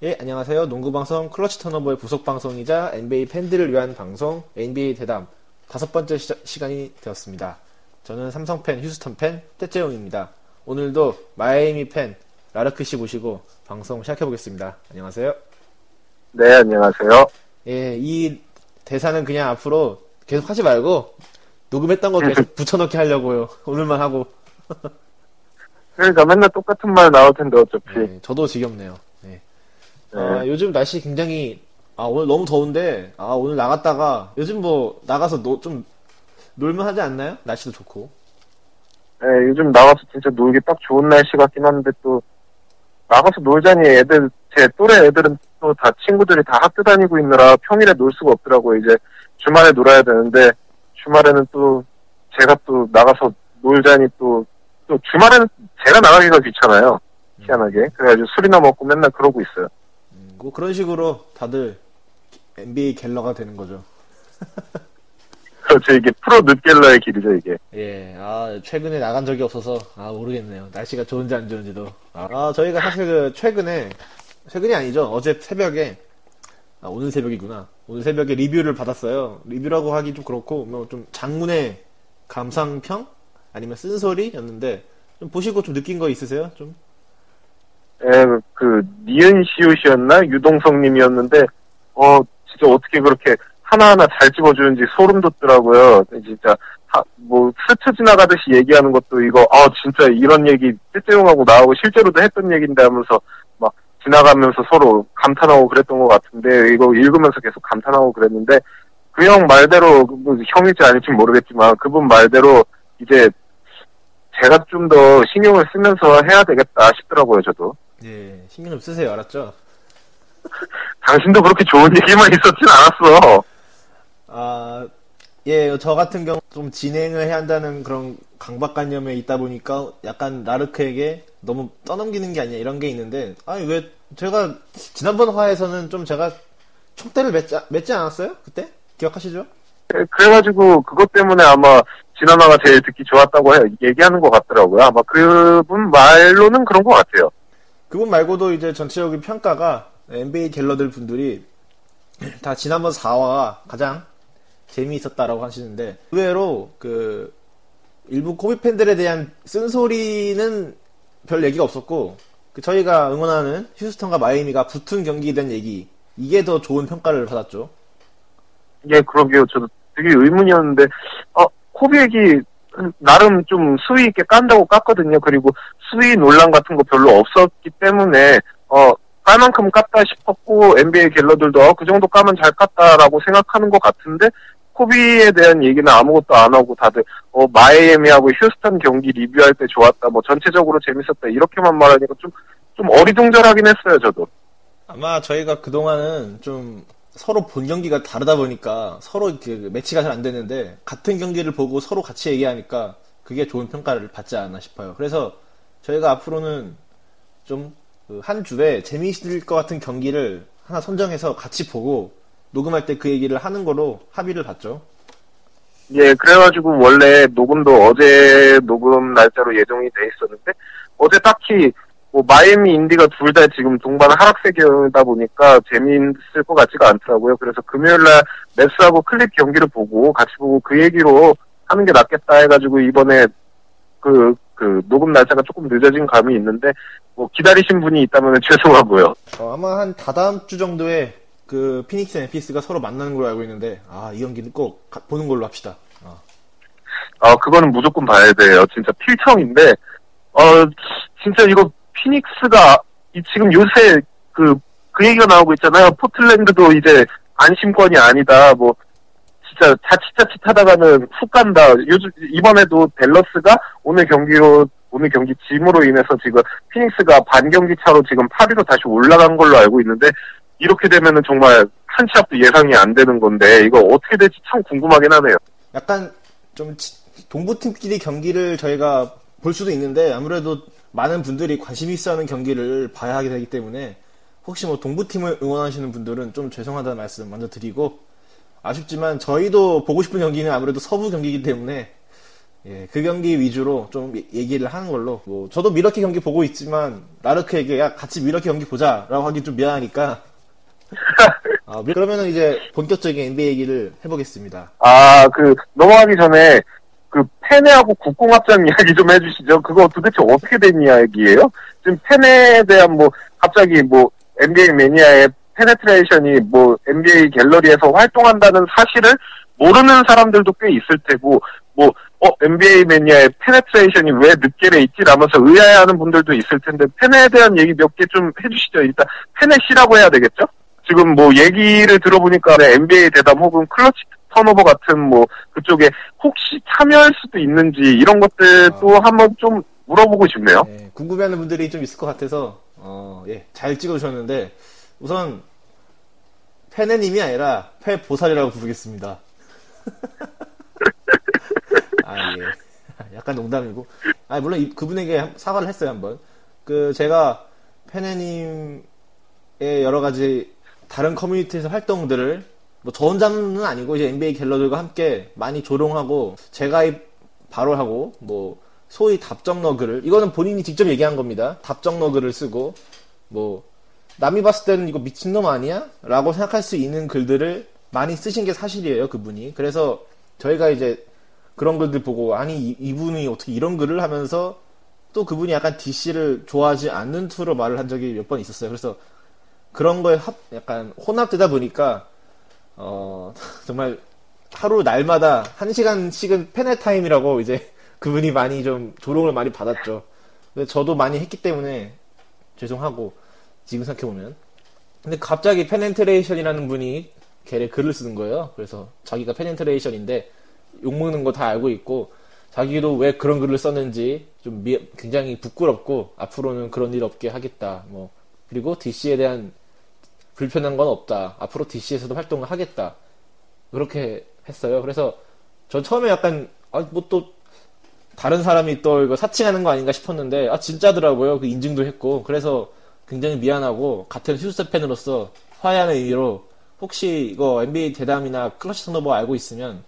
예, 안녕하세요. 농구방송 클러치 턴오버의 부속 방송이자 NBA 팬들을 위한 방송 NBA 대담 다섯 번째 시, 간이 되었습니다. 저는 삼성 팬, 휴스턴 팬, 떼째용입니다. 오늘도 마이애미 팬, 라르크 씨 모시고 방송 시작해 보겠습니다. 안녕하세요. 네, 안녕하세요. 예, 이 대사는 그냥 앞으로 계속 하지 말고 녹음했던 거 계속 붙여넣기 하려고요. 오늘만 하고. 그러니까 맨날 똑같은 말 나올 텐데 어차피. 네, 저도 지겹네요. 네. 네. 아, 요즘 날씨 굉장히 아 오늘 너무 더운데 아 오늘 나갔다가 요즘 뭐 나가서 노, 좀 놀면 하지 않나요? 날씨도 좋고 네, 요즘 나가서 진짜 놀기 딱 좋은 날씨 같긴 한데 또 나가서 놀자니 애들 제 또래 애들은 또 다 친구들이 다 학교 다니고 있느라 평일에 놀 수가 없더라고 이제 주말에 놀아야 되는데 주말에는 또 제가 또 나가서 놀자니 또 또 주말에는 제가 나가기가 귀찮아요 희한하게 그래가지고 술이나 먹고 맨날 그러고 있어요 음, 뭐 그런 식으로 다들 NBA 갤러가 되는 거죠. 그렇죠 이게 프로 늪갤러의 길이죠 이게 예, 아 최근에 나간 적이 없어서 아 모르겠네요. 날씨가 좋은지 안 좋은지도. 아 저희가 사실 그 최근에 최근이 아니죠. 어제 새벽에 아 오늘 새벽이구나. 오늘 새벽에 리뷰를 받았어요. 리뷰라고 하기 좀 그렇고 뭐 좀 장문의 감상평 아니면 쓴소리였는데 좀 보시고 좀 느낀 거 있으세요? 좀 예, 그, 니은 시옷이었나? 유동성님이었는데, 어, 진짜 어떻게 그렇게 하나하나 잘 집어주는지 소름 돋더라고요. 진짜, 하, 뭐, 스쳐 지나가듯이 얘기하는 것도 이거, 아, 진짜 이런 얘기 떼떼용하고 나하고 실제로도 했던 얘기인데 하면서, 막, 지나가면서 서로 감탄하고 그랬던 것 같은데, 이거 읽으면서 계속 감탄하고 그랬는데, 그 형 말대로, 뭐, 형일지 아닐지 모르겠지만, 그분 말대로, 이제, 제가 좀 더 신경을 쓰면서 해야 되겠다 싶더라고요, 저도. 예, 신경 좀 쓰세요. 알았죠? 당신도 그렇게 좋은 얘기만 있었진 않았어. 아, 예, 저 같은 경우 좀 진행을 해야 한다는 그런 강박관념에 있다 보니까 약간 라르크에게 너무 떠넘기는 게 아니냐 이런 게 있는데, 아니, 왜, 제가 지난번 화에서는 좀 제가 총대를 맺지, 맺지 않았어요? 그때? 기억하시죠? 그래- 그래가지고 그것 때문에 아마 지나마가 제일 듣기 좋았다고 해- 얘기하는 것 같더라고요. 아마 그분 말로는 그런 것 같아요. 그분 말고도 이제 전체적인 평가가 NBA 갤러들 분들이 다 지난번 4화가 가장 재미있었다라고 하시는데 의외로 그 일부 코비 팬들에 대한 쓴소리는 별 얘기가 없었고 그 저희가 응원하는 휴스턴과 마이애미가 붙은 경기에 대한 얘기 이게 더 좋은 평가를 받았죠. 예, 그러게요. 저도 되게 의문이었는데, 어, 코비액이 나름 좀 수위 있게 깐다고 깠거든요. 그리고 수위 논란 같은 거 별로 없었기 때문에, 어, 깔 만큼 깠다 싶었고, NBA 갤러들도 어, 그 정도 까면 잘 깠다라고 생각하는 것 같은데, 코비에 대한 얘기는 아무것도 안 하고 다들, 어, 마이애미하고 휴스턴 경기 리뷰할 때 좋았다, 뭐 전체적으로 재밌었다, 이렇게만 말하니까 좀, 좀 어리둥절하긴 했어요, 저도. 아마 저희가 그동안은 좀 서로 본 경기가 다르다 보니까 서로 이렇게 매치가 잘 안 되는데 같은 경기를 보고 서로 같이 얘기하니까 그게 좋은 평가를 받지 않나 싶어요. 그래서 저희가 앞으로는 좀그한 주에 재미있을 것 같은 경기를 하나 선정해서 같이 보고 녹음할 때 그 얘기를 하는 거로 합의를 봤죠. 예, 그래가지고 원래 녹음도 어제 녹음 날짜로 예정이 돼 있었는데 어제 딱히 뭐 마이애미 인디가 둘 다 지금 동반 하락세계다 보니까 재미있을 것 같지가 않더라고요. 그래서 금요일날 맵스하고 클립 경기를 보고 같이 보고 그 얘기로 하는 게 낫겠다 해가지고 이번에 그, 그 녹음 날짜가 조금 늦어진 감이 있는데 뭐 기다리신 분이 있다면 죄송하고요. 어, 아마 한 다다음 주 정도에 그 피닉스 엠피스가 서로 만나는 걸로 알고 있는데 아 이 경기는 꼭 가- 보는 걸로 합시다. 아. 아, 그거는 무조건 봐야 돼요. 진짜 필청인데, 어, 진짜 이거 피닉스가 이 지금 요새 그, 그 얘기가 나오고 있잖아요. 포틀랜드도 이제 안심권이 아니다. 뭐, 진짜 자칫자칫 하다가는 훅 간다. 요즘 이번에도 댈러스가 오늘 경기로 오늘 경기 짐으로 인해서 지금 피닉스가 반 경기 차로 지금 8위로 다시 올라간 걸로 알고 있는데 이렇게 되면은 정말 한 치 앞도 예상이 안 되는 건데 이거 어떻게 될지 참 궁금하긴 하네요. 약간 좀 치- 동부팀끼리 경기를 저희가 볼 수도 있는데 아무래도 많은 분들이 관심 있어 하는 경기를 봐야 하게 되기 때문에 혹시 뭐 동부팀을 응원하시는 분들은 좀 죄송하다는 말씀 먼저 드리고 아쉽지만 저희도 보고 싶은 경기는 아무래도 서부 경기이기 때문에 예, 그 경기 위주로 좀 얘- 얘기를 하는 걸로 뭐 저도 밀워키 경기 보고 있지만 라르크에게 야 같이 밀워키 경기 보자라고 하기 좀 미안하니까 아, 그러면은 이제 본격적인 NBA 얘기를 해보겠습니다. 아, 그, 넘어가기 전에, 그, 페네하고 국공합작 이야기 좀 해주시죠. 그거 도대체 어떻게 된 이야기예요? 지금 페네에 대한 뭐, 갑자기 뭐, NBA 매니아의 페네트레이션이 뭐, NBA 갤러리에서 활동한다는 사실을 모르는 사람들도 꽤 있을 테고, 뭐, 어, NBA 매니아의 페네트레이션이 왜 느갤에 있지라면서 의아해하는 분들도 있을 텐데, 페네에 대한 얘기 몇 개 좀 해주시죠. 일단, 페네 씨라고 해야 되겠죠? 지금 뭐 얘기를 들어보니까 NBA 대담 혹은 클러치 턴오버 같은 뭐 그쪽에 혹시 참여할 수도 있는지 이런 것들도 아. 한번 좀 물어보고 싶네요. 예, 궁금해하는 분들이 좀 있을 것 같아서 어, 예, 잘 찍어주셨는데 우선 페네님이 아니라 페보살이라고 부르겠습니다. 아 예, 약간 농담이고, 아 물론 이- 그분에게 사과를 했어요 한번. 그 제가 페네님의 여러 가지 다른 커뮤니티에서 활동들을 뭐 저 혼자는 아니고 이제 NBA 갤러들과 함께 많이 조롱하고 재가입 바로 하고 뭐 소위 답정너 글을 이거는 본인이 직접 얘기한 겁니다. 답정너 글을 쓰고 뭐 남이 봤을 때는 이거 미친놈 아니야? 라고 생각할 수 있는 글들을 많이 쓰신 게 사실이에요, 그분이. 그래서 저희가 이제 그런 글들 보고 아니 이- 이분이 어떻게 이런 글을 하면서 또 그분이 약간 DC를 좋아하지 않는 투로 말을 한 적이 몇 번 있었어요. 그래서 그런 거에 합, 약간 혼합되다 보니까 어 정말 하루 날마다 한 시간씩은 페네 타임이라고 이제 그분이 많이 좀 조롱을 많이 받았죠. 근데 저도 많이 했기 때문에 죄송하고 지금 생각해 보면 근데 갑자기 페네트레이션이라는 분이 걔를 글을 쓰는 거예요. 그래서 자기가 페네트레이션인데 욕먹는 거 다 알고 있고 자기도 왜 그런 글을 썼는지 좀 미- 굉장히 부끄럽고 앞으로는 그런 일 없게 하겠다. 뭐 그리고 DC에 대한 불편한 건 없다. 앞으로 DC에서도 활동을 하겠다. 그렇게 했어요. 그래서 전 처음에 약간 아 뭐 또 다른 사람이 또 이거 사칭하는 거 아닌가 싶었는데 아 진짜더라고요. 그 인증도 했고 그래서 굉장히 미안하고 같은 휴스턴 팬으로서 화해하는 의미로 혹시 이거 NBA 대담이나 클러치 턴오버 알고 있으면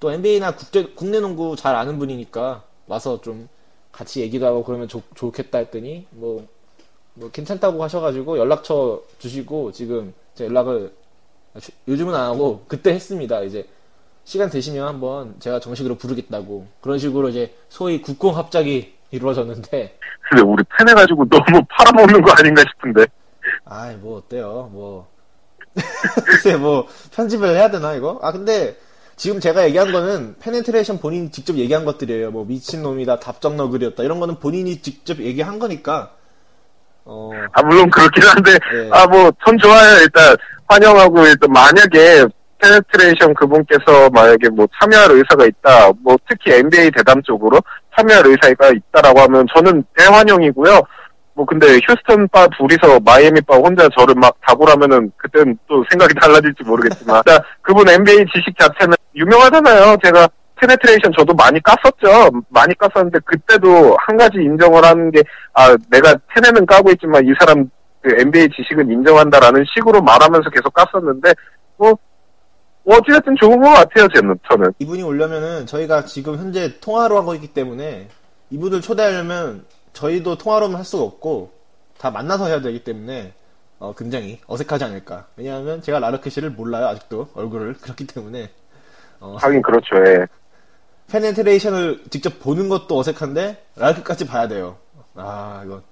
또 NBA나 국제 국내 농구 잘 아는 분이니까 와서 좀 같이 얘기도 하고 그러면 좋, 좋겠다 했더니 뭐, 뭐 괜찮다고 하셔가지고 연락처 주시고 지금 제 연락을 주- 요즘은 안 하고 그때 했습니다. 이제 시간 되시면 한번 제가 정식으로 부르겠다고. 그런 식으로 이제 소위 국공 합작이 이루어졌는데. 근데 우리 페네 가지고 너무 팔아먹는 거 아닌가 싶은데. 아이 뭐 어때요? 뭐. 글쎄 뭐 편집을 해야 되나 이거? 아 근데 지금 제가 얘기한 거는 페네트레이션 본인이 직접 얘기한 것들이에요. 뭐 미친놈이다 답정너 글이었다 이런 거는 본인이 직접 얘기한 거니까 어 아, 물론 그렇긴 한데, 예. 아, 뭐, 전 좋아요. 일단, 환영하고, 일단, 만약에, 페네트레이션 그분께서 만약에 뭐 참여할 의사가 있다, 뭐 특히 NBA 대담 쪽으로 참여할 의사가 있다라고 하면 저는 대환영이고요. 뭐 근데 휴스턴 빠 둘이서 마이애미 빠 혼자 저를 막 다굴하면은 그땐 또 생각이 달라질지 모르겠지만 일단 그분 NBA 지식 자체는 유명하잖아요. 제가 페네트레이션 저도 많이 깠었죠. 많이 깠었는데 그때도 한 가지 인정을 하는 게 아 내가 테네는 까고 있지만 이 사람 그 NBA 지식은 인정한다라는 식으로 말하면서 계속 깠었는데 뭐 어찌됐든 좋은 것 같아요. 저는 저는 이분이 오려면은 저희가 지금 현재 통화로 하고 있기 때문에 이분을 초대하려면 저희도 통화로만 할 수가 없고 다 만나서 해야 되기 때문에 어, 굉장히 어색하지 않을까. 왜냐하면 제가 라르크 씨를 몰라요 아직도 얼굴을 그렇기 때문에 어, 하긴 그렇죠. 예. 페네트레이션을 직접 보는 것도 어색한데 라르크까지 봐야 돼요. 아 이건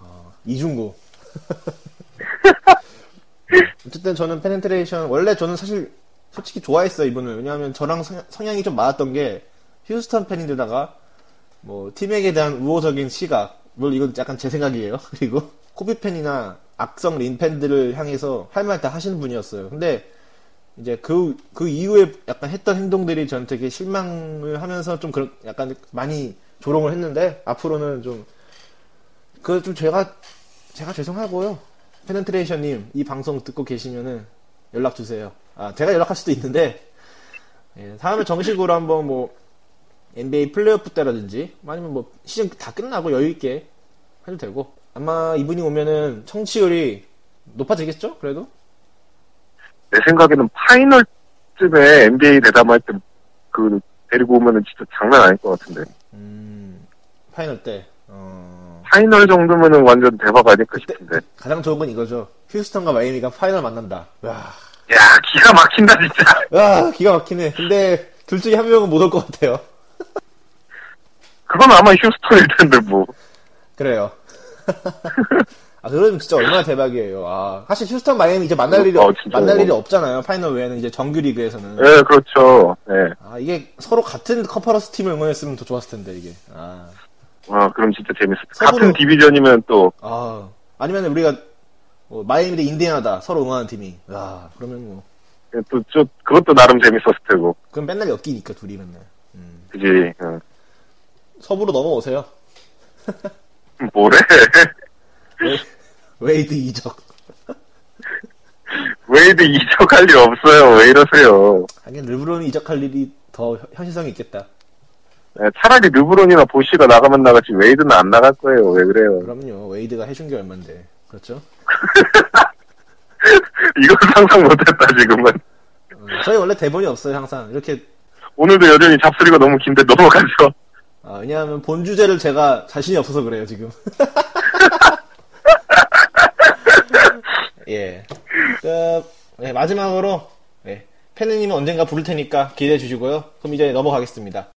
어, 이중구. 어쨌든 저는 페네트레이션 원래 저는 사실 솔직히 좋아했어요 이분을 왜냐하면 저랑 성, 성향이 좀 맞았던 게 휴스턴 팬인데다가 뭐 팀맥에 대한 우호적인 시각 물론 이건 약간 제 생각이에요 그리고 코비 팬이나 악성 린 팬들을 향해서 할 말 다 하시는 분이었어요 근데 이제 그, 그 이후에 약간 했던 행동들이 저는 되게 실망을 하면서 좀 그런, 약간 많이 조롱을 했는데, 앞으로는 좀, 그 좀 제가, 제가 죄송하고요. 페넨트레이션님, 이 방송 듣고 계시면은 연락 주세요. 아, 제가 연락할 수도 있는데, 예, 다음에 정식으로 한번 뭐, NBA 플레이오프 때라든지, 아니면 뭐, 시즌 다 끝나고 여유있게 해도 되고, 아마 이분이 오면은 청취율이 높아지겠죠? 그래도? 내 생각에는 파이널쯤에 NBA 대담할 때 그 데리고 오면은 진짜 장난 아닐 것 같은데. 음, 파이널 때, 어, 파이널 정도면은 완전 대박 아닐까 싶은데. 가장 좋은 건 이거죠. 휴스턴과 마이애미가 파이널 만난다. 와, 야, 기가 막힌다, 진짜. 와, 기가 막히네. 근데 둘 중에 한 명은 못 올 것 같아요. 그건 아마 휴스턴일 텐데, 뭐. 그래요. 아, 그러면 진짜 얼마나 대박이에요. 아, 사실 휴스턴 마이애미 이제 만날 일이, 어, 없- 진짜. 만날 일이 없잖아요. 파이널 외에는 이제 정규 리그에서는. 예, 그렇죠. 예. 아, 이게 서로 같은 컨퍼런스 팀을 응원했으면 더 좋았을 텐데, 이게. 아, 와, 그럼 진짜 재밌을 것 서브로- 같은 디비전이면 또, 아. 아니면 우리가, 뭐 마이애미 대 인디애나다. 서로 응원하는 팀이. 아, 그러면 뭐. 예, 또, 저, 그것도 나름 재밌었을 테고. 그럼 맨날 엮이니까, 둘이 맨날. 음. 그지, 어. 서부로 넘어오세요. 뭐래? 웨, 웨이드 이적. 웨이드 이적할 일 없어요. 왜 이러세요? 하긴, 르브론이 이적할 일이 더 현실성이 있겠다. 예, 차라리 르브론이나 보시가 나가면 나가지 웨이드는 안 나갈 거예요. 왜 그래요? 그럼요. 웨이드가 해준 게 얼만데. 그렇죠? 이건 상상 못했다, 지금은. 어, 저희 원래 대본이 없어요, 항상. 이렇게, 오늘도 여전히 잡소리가 너무 긴데 넘어가죠. 아, 왜냐하면 본 주제를 제가 자신이 없어서 그래요, 지금. 예. 그, 네, 마지막으로, 네, 팬느님은 언젠가 부를 테니까 기대해 주시고요. 그럼 이제 넘어가겠습니다.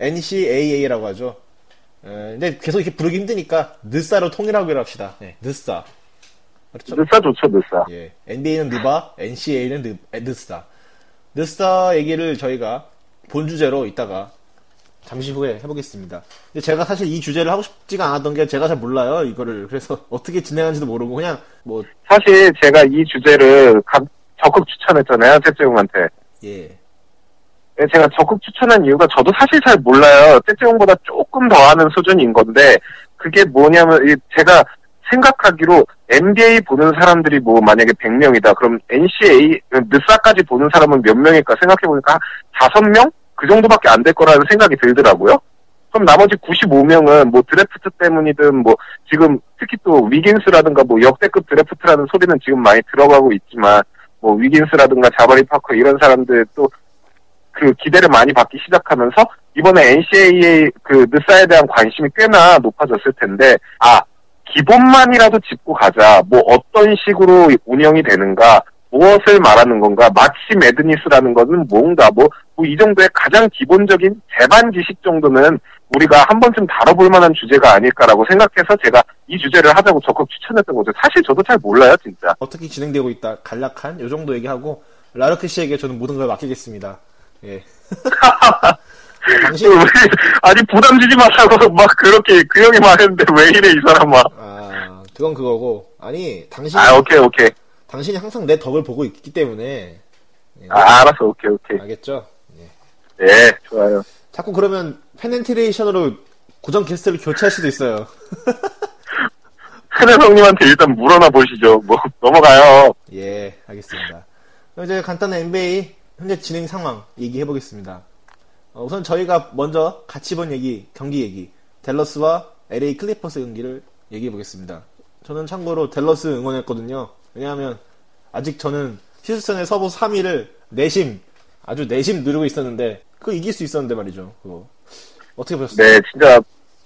NCAA라고 하죠. 에, 근데 계속 이렇게 부르기 힘드니까, 느사로 통일하기로 합시다. 네, 느사. 그렇죠? 느싸 좋죠, 느싸. 예. NBA는 느바, NCAA는 느, 에, 느스타. 느스타 얘기를 저희가 본 주제로 이따가 잠시 후에 해보겠습니다. 근데 제가 사실 이 주제를 하고 싶지가 않았던 게 제가 잘 몰라요, 이거를. 그래서 어떻게 진행하는지도 모르고 그냥 뭐, 사실 제가 이 주제를 각- 적극 추천했잖아요, 째째용한테. 예. 예, 제가 적극 추천한 이유가 저도 사실 잘 몰라요. 째째용보다 조금 더 아는 수준인 건데, 그게 뭐냐면, 이 제가 생각하기로 NBA 보는 사람들이 뭐 만약에 100명이다. 그럼 NCAA, 느사까지 보는 사람은 몇 명일까 생각해 보니까 한 5명? 그 정도밖에 안 될 거라는 생각이 들더라고요. 그럼 나머지 95명은 뭐 드래프트 때문이든 뭐 지금 특히 또 위긴스라든가 뭐 역대급 드래프트라는 소리는 지금 많이 들어가고 있지만 뭐 위긴스라든가 자바리 파커 이런 사람들 또 그 기대를 많이 받기 시작하면서 이번에 NCAA 그 느사에 대한 관심이 꽤나 높아졌을 텐데 아 기본만이라도 짚고 가자 뭐 어떤 식으로 운영이 되는가 무엇을 말하는 건가 마치 매드니스라는 것은 뭔가 뭐 이 정도의 가장 기본적인 대반 지식 정도는 우리가 한 번쯤 다뤄볼 만한 주제가 아닐까라고 생각해서 제가 이 주제를 하자고 적극 추천했던 거죠. 사실 저도 잘 몰라요, 진짜. 어떻게 진행되고 있다. 간략한 요 정도 얘기하고 라르크 씨에게 저는 모든 걸 맡기겠습니다. 예. 당신 왜, 아니 부담 주지 말라고 막 그렇게 그 형이 말했는데 왜 이래 이 사람아. 아 그건 그거고 아니 당신 아 오케이 오케이. 당신이 항상 내 덕을 보고 있기 때문에 예, 아 알았어 오케이 오케이. 알겠죠? 네 좋아요. 자꾸 그러면 페넨트레이션으로 고정 게스트를 교체할 수도 있어요. 큰애 형님한테 일단 물어나 보시죠. 뭐 넘어가요. 예, 알겠습니다. 그럼 이제 간단한 NBA 현재 진행 상황 얘기해 보겠습니다. 어, 우선 저희가 먼저 같이 본 얘기, 경기 얘기, 댈러스와 LA 클리퍼스 경기를 얘기해 보겠습니다. 저는 참고로 댈러스 응원했거든요. 왜냐하면 아직 저는 휴스턴의 서부 3위를 내심 아주 내심 누르고 있었는데 그거 이길 수 있었는데 말이죠. 그거 어떻게 보셨어요? 네 진짜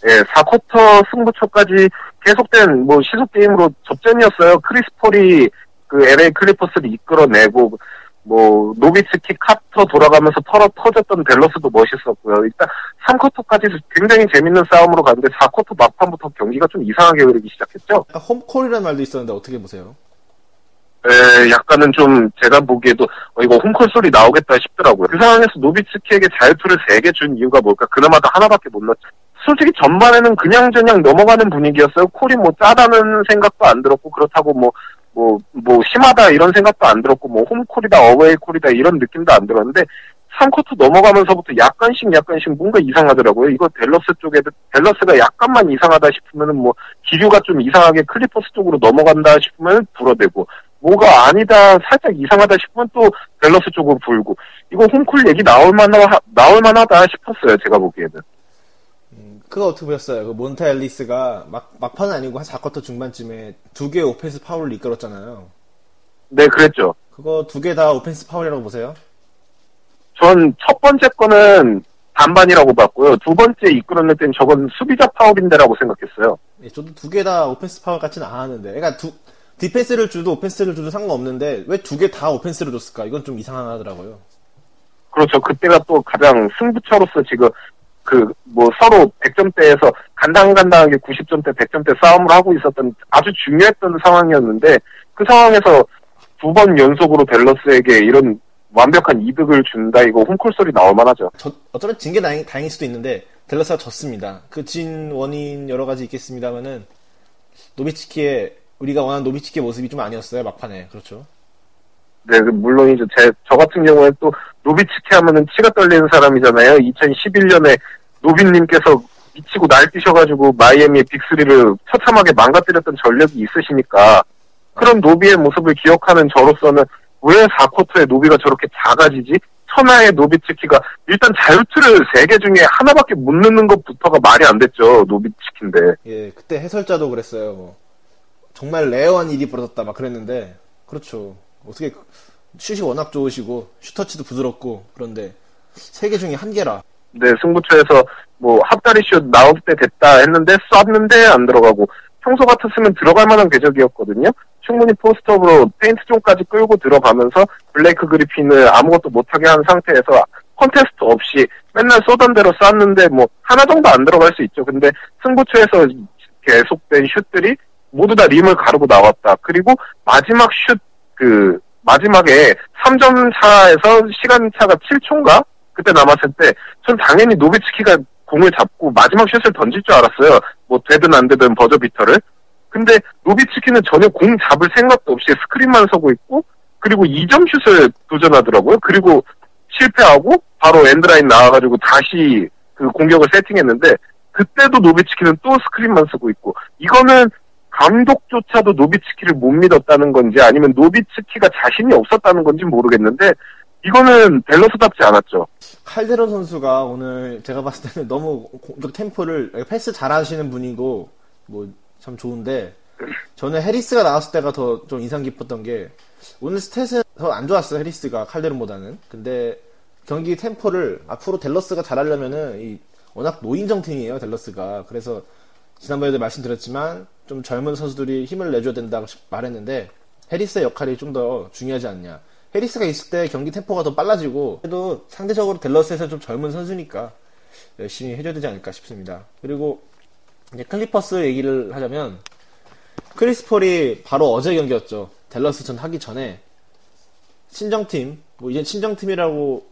예 4쿼터 승부처까지 계속된 뭐 시소 게임으로 접전이었어요. 크리스 폴이 그 LA 클리퍼스를 이끌어내고 뭐 노비츠키 카터 돌아가면서 털어 터졌던 댈러스도 멋있었고요. 일단 3쿼터까지 굉장히 재밌는 싸움으로 갔는데 4쿼터 막판부터 경기가 좀 이상하게 흐르기 시작했죠. 약간 홈콜이라는 말도 있었는데 어떻게 보세요? 에, 약간은 좀 제가 보기에도 어, 이거 홈콜 소리 나오겠다 싶더라고요. 그 상황에서 노비츠키에게 자유투를 3개 준 이유가 뭘까? 그나마도 하나밖에 못 넣었죠. 솔직히 전반에는 그냥저냥 넘어가는 분위기였어요. 콜이 뭐 짜다는 생각도 안 들었고 그렇다고 뭐 뭐, 뭐, 심하다 이런 생각도 안 들었고, 뭐, 홈콜이다, 어웨이콜이다 이런 느낌도 안 들었는데, 3쿼터 넘어가면서부터 약간씩 약간씩 뭔가 이상하더라고요. 이거 댈러스 쪽에, 댈러스가 약간만 이상하다 싶으면은 뭐, 기류가 좀 이상하게 클리퍼스 쪽으로 넘어간다 싶으면 불어대고, 뭐가 아니다, 살짝 이상하다 싶으면 또 댈러스 쪽으로 불고, 이거 홈콜 얘기 나올 만하, 나올 만하다 싶었어요, 제가 보기에는. 그거 어떻게 보셨어요? 그 몬타 앨리스가 막, 막판은 아니고 한 4쿼터 중반쯤에 두 개의 오펜스 파울을 이끌었잖아요. 네, 그랬죠. 그거 두 개 다 오펜스 파울이라고 보세요? 전 첫 번째 거는 반반이라고 봤고요. 두 번째 이끌어낼 땐 저건 수비자 파울인데라고 생각했어요. 예, 저도 두 개 다 오펜스 파울 같지는 않았는데. 그러니까 두, 디펜스를 주도 오펜스를 주도 상관없는데 왜 두 개 다 오펜스를 줬을까? 이건 좀 이상하더라고요. 그렇죠. 그때가 또 가장 승부처로서 지금 그 뭐 서로 100점대에서 간당간당하게 90점대, 100점대 싸움을 하고 있었던 아주 중요했던 상황이었는데 그 상황에서 두 번 연속으로 댈러스에게 이런 완벽한 이득을 준다 이거 홈콜 소리 나올 만하죠. 저, 어쩌면 진 게 다행, 다행일 수도 있는데 댈러스가 졌습니다. 그 진 원인 여러 가지 있겠습니다만은 노비츠키의 우리가 원하는 노비츠키의 모습이 좀 아니었어요 막판에 그렇죠. 네, 그 물론이죠. 제, 저 같은 경우에 또, 노비츠키 하면은 치가 떨리는 사람이잖아요. 2011년에 노빈님께서 미치고 날뛰셔가지고 마이애미 빅3를 처참하게 망가뜨렸던 전력이 있으시니까, 그런 노비의 모습을 기억하는 저로서는 왜 4쿼터에 노비가 저렇게 작아지지? 천하의 노비츠키가 일단 자유투를 3개 중에 하나밖에 못 넣는 것부터가 말이 안 됐죠. 노비츠키인데. 예, 그때 해설자도 그랬어요. 뭐. 정말 rare한 일이 벌어졌다 막 그랬는데 그렇죠. 어떻게 그- 슛이 워낙 좋으시고 슛터치도 부드럽고 그런데 세 개 중에 한 개라. 네, 승부처에서 뭐 학다리 슛 나올 때 됐다 했는데 쐈는데 안 들어가고 평소 같았으면 들어갈 만한 궤적이었거든요. 충분히 post up으로 paint zone까지 끌고 들어가면서 블레이크 그리핀을 아무것도 못하게 한 상태에서 컨테스트 없이 맨날 쏘던 대로 쐈는데 뭐 하나 정도 안 들어갈 수 있죠. 근데 승부처에서 계속된 슛들이 모두 다 림을 가르고 나왔다. 그리고 마지막 슛 그 마지막에 3점 차에서 시간 차가 7초인가? 그때 남았을 때, 전 당연히 노비츠키가 공을 잡고 마지막 슛을 던질 줄 알았어요. 뭐, 되든 안 되든 버저비터를. 근데, 노비츠키는 전혀 공 잡을 생각도 없이 스크린만 서고 있고, 그리고 2점 슛을 도전하더라고요. 그리고 실패하고, 바로 엔드라인 나와가지고 다시 그 공격을 세팅했는데, 그때도 노비츠키는 또 스크린만 서고 있고, 이거는 감독조차도 노비츠키를 못 믿었다는 건지 아니면 노비츠키가 자신이 없었다는 건지 모르겠는데 이거는 댈러스답지 않았죠. 칼데론 선수가 오늘 제가 봤을 때는 너무 템포를 패스 잘하시는 분이고 뭐 참 좋은데 저는 해리스가 나왔을 때가 더 좀 인상 깊었던 게 오늘 스탯은 더 안 좋았어요 해리스가 칼데론보다는 근데 경기 템포를 앞으로 델러스가 잘하려면은 이 워낙 노인정 팀이에요 델러스가 그래서 지난번에도 말씀드렸지만 좀 젊은 선수들이 힘을 내줘야 된다고 말했는데 해리스의 역할이 좀 더 중요하지 않냐 해리스가 있을 때 경기 템포가 더 빨라지고 그래도 상대적으로 댈러스에서 좀 젊은 선수니까 열심히 해줘야 되지 않을까 싶습니다. 그리고 이제 클리퍼스 얘기를 하자면 크리스폴이 바로 어제 경기였죠. 댈러스전 하기 전에 친정팀 뭐 이제 친정팀이라고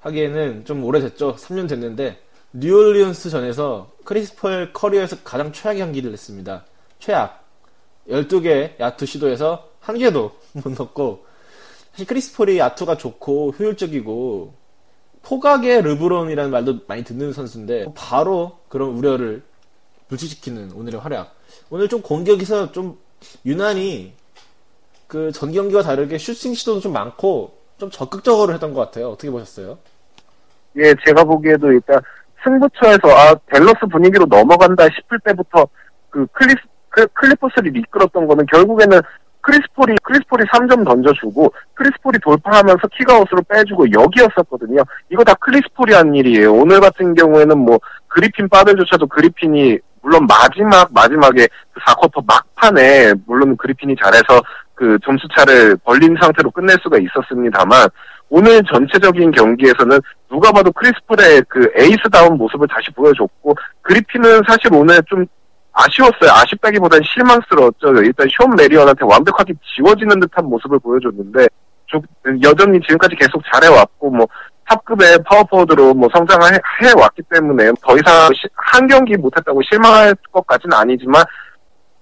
하기에는 좀 오래됐죠. 3년 됐는데 뉴올리언스 전에서 크리스폴 커리어에서 가장 최악의 경기를 냈습니다. 최악. 12개 야투 시도에서 한 개도 못 넣고 사실 크리스폴이 야투가 좋고 효율적이고 포각의 르브론이라는 말도 많이 듣는 선수인데 바로 그런 우려를 불치시키는 오늘의 활약. 오늘 좀 공격에서 좀 유난히 그 전 경기와 다르게 슈팅 시도도 좀 많고 좀 적극적으로 했던 것 같아요. 어떻게 보셨어요? 예, 제가 보기에도 일단 승부처에서 아 댈러스 분위기로 넘어간다 싶을 때부터 그 클리스 그 클리퍼스를 이끌었던 거는 결국에는 크리스폴이 크리스폴이 3점 던져주고 크리스폴이 돌파하면서 kick out으로 빼주고 여기였었거든요. 이거 다 크리스폴이 한 일이에요. 오늘 같은 경우에는 뭐 그리핀 빠들조차도 그리핀이 물론 마지막 마지막에 그 4쿼터 막판에 물론 그리핀이 잘해서 그 점수 차를 벌린 상태로 끝낼 수가 있었습니다만 오늘 전체적인 경기에서는 누가 봐도 크리스폴의 그 에이스다운 모습을 다시 보여줬고 그리핀은 사실 오늘 좀 아쉬웠어요. 아쉽다기보단 실망스러웠죠. 일단 숀 메리언한테 완벽하게 지워지는 듯한 모습을 보여줬는데 좀 여전히 지금까지 계속 잘해왔고 뭐 탑급의 파워포워드로 뭐 성장을 해, 해왔기 때문에 더 이상 시- 한 경기 못했다고 실망할 것까지는 아니지만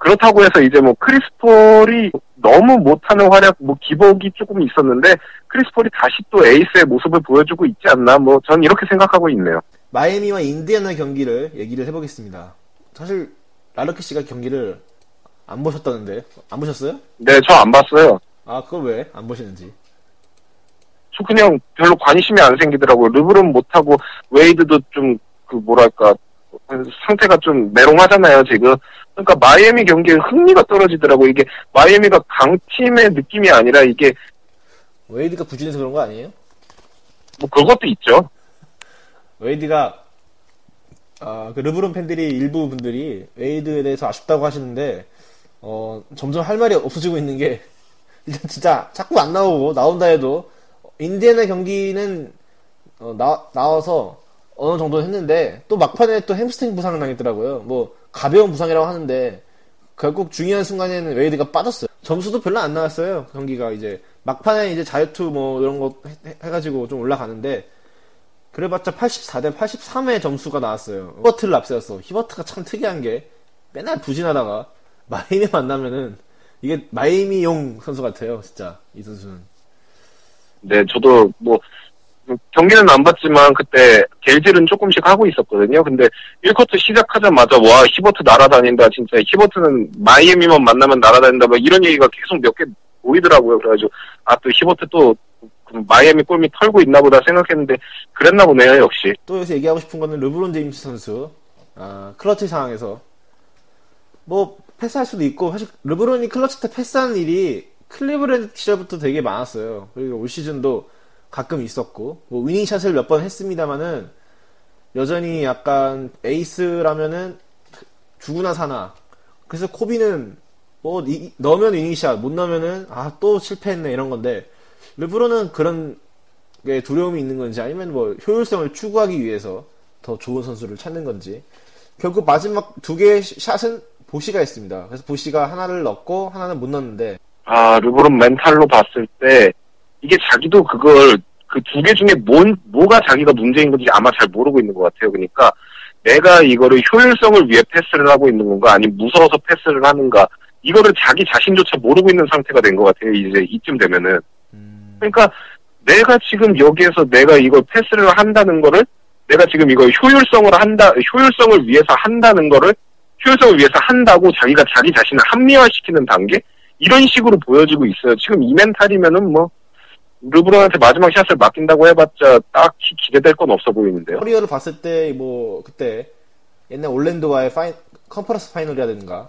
그렇다고 해서 이제 뭐 크리스폴이 너무 못하는 활약, 뭐 기복이 조금 있었는데 크리스폴이 다시 또 에이스의 모습을 보여주고 있지 않나 뭐 전 이렇게 생각하고 있네요. 마이애미와 인디애나 경기를 얘기를 해보겠습니다. 사실 라르크 씨가 경기를 안 보셨다는데 안 보셨어요? 네, 저 안 봤어요. 아 그걸 왜안 보시는지? 저 그냥 별로 관심이 안 생기더라고요. 르브론 못하고 웨이드도 좀 그 뭐랄까 상태가 좀 메롱하잖아요 지금. 그러니까 마이애미 경기에 흥미가 떨어지더라고. 이게 마이애미가 강팀의 느낌이 아니라 이게 웨이드가 부진해서 그런 거 아니에요? 뭐 그것도 있죠. 웨이드가 아, 그 르브론 팬들이 일부 분들이 웨이드에 대해서 아쉽다고 하시는데 어, 점점 할 말이 없어지고 있는 게 일단 진짜 자꾸 안 나오고 나온다 해도 인디애나 경기는 어, 나, 나와서 어느 정도 했는데 또 막판에 또 햄스트링 부상을 당했더라고요. 뭐 가벼운 부상이라고 하는데 결국 중요한 순간에는 웨이드가 빠졌어요. 점수도 별로 안 나왔어요. 경기가 이제 막판에 이제 자유투 뭐 이런 거 해- 해가지고 좀 올라가는데 그래봤자 84대 83의 점수가 나왔어요. 히버트를 앞세웠어. 히버트가 참 특이한 게 맨날 부진하다가 마이애미 만나면은 이게 마이애미용 선수 같아요. 진짜 이 선수는. 네, 저도 뭐 경기는 안 봤지만 그때 갤질은 조금씩 하고 있었거든요. 근데 1쿼터 시작하자마자 와 히버트 날아다닌다 진짜 히버트는 마이애미만 만나면 날아다닌다 뭐 이런 얘기가 계속 몇 개 보이더라고요. 그래가지고 아 또 히버트 또그 마이애미 골밑 털고 있나 보다 생각했는데 그랬나 보네요 역시. 또 여기서 얘기하고 싶은 거는 르브론 제임스 선수. 아, 클러치 상황에서 뭐 패스할 수도 있고 사실 르브론이 클러치 때 패스하는 일이 클리블랜드 시절부터 되게 많았어요. 그리고 올 시즌도 가끔 있었고 뭐 winning shot을 몇 번 했습니다만은 여전히 약간 에이스라면은 죽으나 사나. 그래서 코비는 뭐 이- 넣으면 위닝샷 못 넣으면은 아 또 실패했네 이런 건데 르브론은 그런 게 두려움이 있는 건지 아니면 뭐 효율성을 추구하기 위해서 더 좋은 선수를 찾는 건지 결국 마지막 두 개의 샷은 보시가 했습니다. 그래서 보시가 하나를 넣고 하나는 못 넣었는데 아 르브론 멘탈로 봤을 때 이게 자기도 그걸 그 두 개 중에 뭔 뭐가 자기가 문제인 건지 아마 잘 모르고 있는 것 같아요. 그러니까 내가 이거를 효율성을 위해 패스를 하고 있는 건가 아니면 무서워서 패스를 하는가 이거를 자기 자신조차 모르고 있는 상태가 된 것 같아요. 이제 이쯤 되면은 음, 그러니까 내가 지금 여기에서 내가 이걸 패스를 한다는 거를 내가 지금 이걸 효율성을 한다 효율성을 위해서 한다는 거를 효율성을 위해서 한다고 자기가 자기 자신을 합리화시키는 단계 이런 식으로 보여지고 있어요. 지금 이 멘탈이면은 뭐 르브론한테 마지막 샷을 맡긴다고 해봤자 딱히 기대될 건 없어 보이는데요. 커리어를 봤을 때 뭐 그때 옛날 올랜도와의 파이, 컨퍼런스 파이널이라든가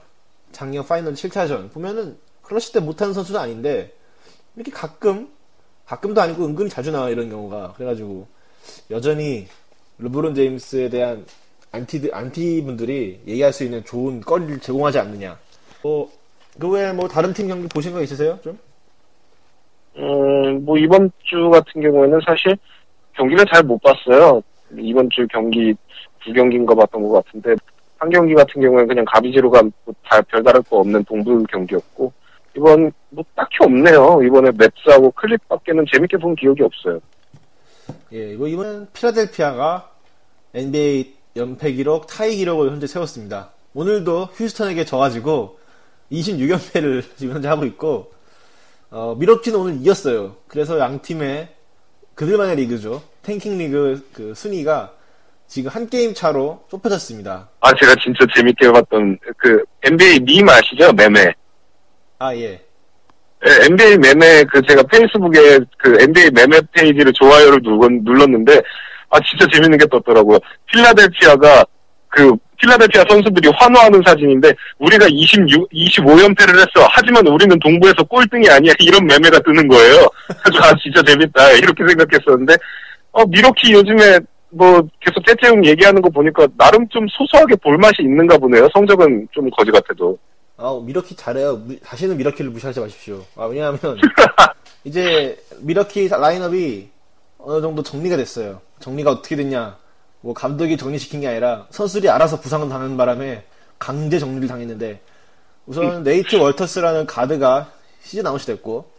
작년 파이널 7차전 보면은 클러치 때 못하는 선수는 아닌데 이렇게 가끔 가끔도 아니고 은근히 자주 나와 이런 경우가 그래가지고 여전히 르브론 제임스에 대한 안티 안티 분들이 얘기할 수 있는 좋은 거리를 제공하지 않느냐. 뭐 그 외에 뭐 다른 팀 경기 보신 거 있으세요? 좀? 음, 뭐 이번 주 같은 경우에는 사실 경기를 잘 못 봤어요. 이번 주 경기 두 경기인가 봤던 것 같은데 한 경기 같은 경우에는 그냥 가비지로 가 뭐다 별다를 거 없는 동부 경기였고 이번 뭐 딱히 없네요. 이번에 맵스하고 클립밖에는 재밌게 본 기억이 없어요. 예, 이거 이번 필라델피아가 NBA 연패 기록, 타이 기록을 현재 세웠습니다. 오늘도 휴스턴에게 져가지고 26연패를 지금 현재 하고 있고 어, 미러키는 오늘 이겼어요. 그래서 양 팀의 그들만의 리그죠. 탱킹 리그 그 순위가 지금 한 게임 차로 좁혀졌습니다. 아 제가 진짜 재밌게 봤던 그 NBA 밈 아시죠? 매매. 아 예. 예, NBA 매매 그 제가 페이스북에 그 NBA 매매 페이지를 좋아요를 눌렀, 눌렀는데 아 진짜 재밌는 게 떴더라고요. 필라델피아가 그 필라델피아 선수들이 환호하는 사진인데 우리가 26 25연패를 했어. 하지만 우리는 동부에서 꼴등이 아니야. 이런 meme가 뜨는 거예요. 그래서 아 진짜 재밌다. 이렇게 생각했었는데 어 밀워키 요즘에 뭐 계속 태태용 얘기하는 거 보니까 나름 좀 소소하게 볼 맛이 있는가 보네요. 성적은 좀 거지 같아도. 아, 밀워키 잘해요. 무- 다시는 밀워키를 무시하지 마십시오. 아, 왜냐하면, 이제, 밀워키 라인업이 어느 정도 정리가 됐어요. 정리가 어떻게 됐냐. 뭐, 감독이 정리시킨 게 아니라, 선수들이 알아서 부상을 당하는 바람에, 강제 정리를 당했는데, 우선, 네이트 월터스라는 가드가 시즌 아웃이 됐고,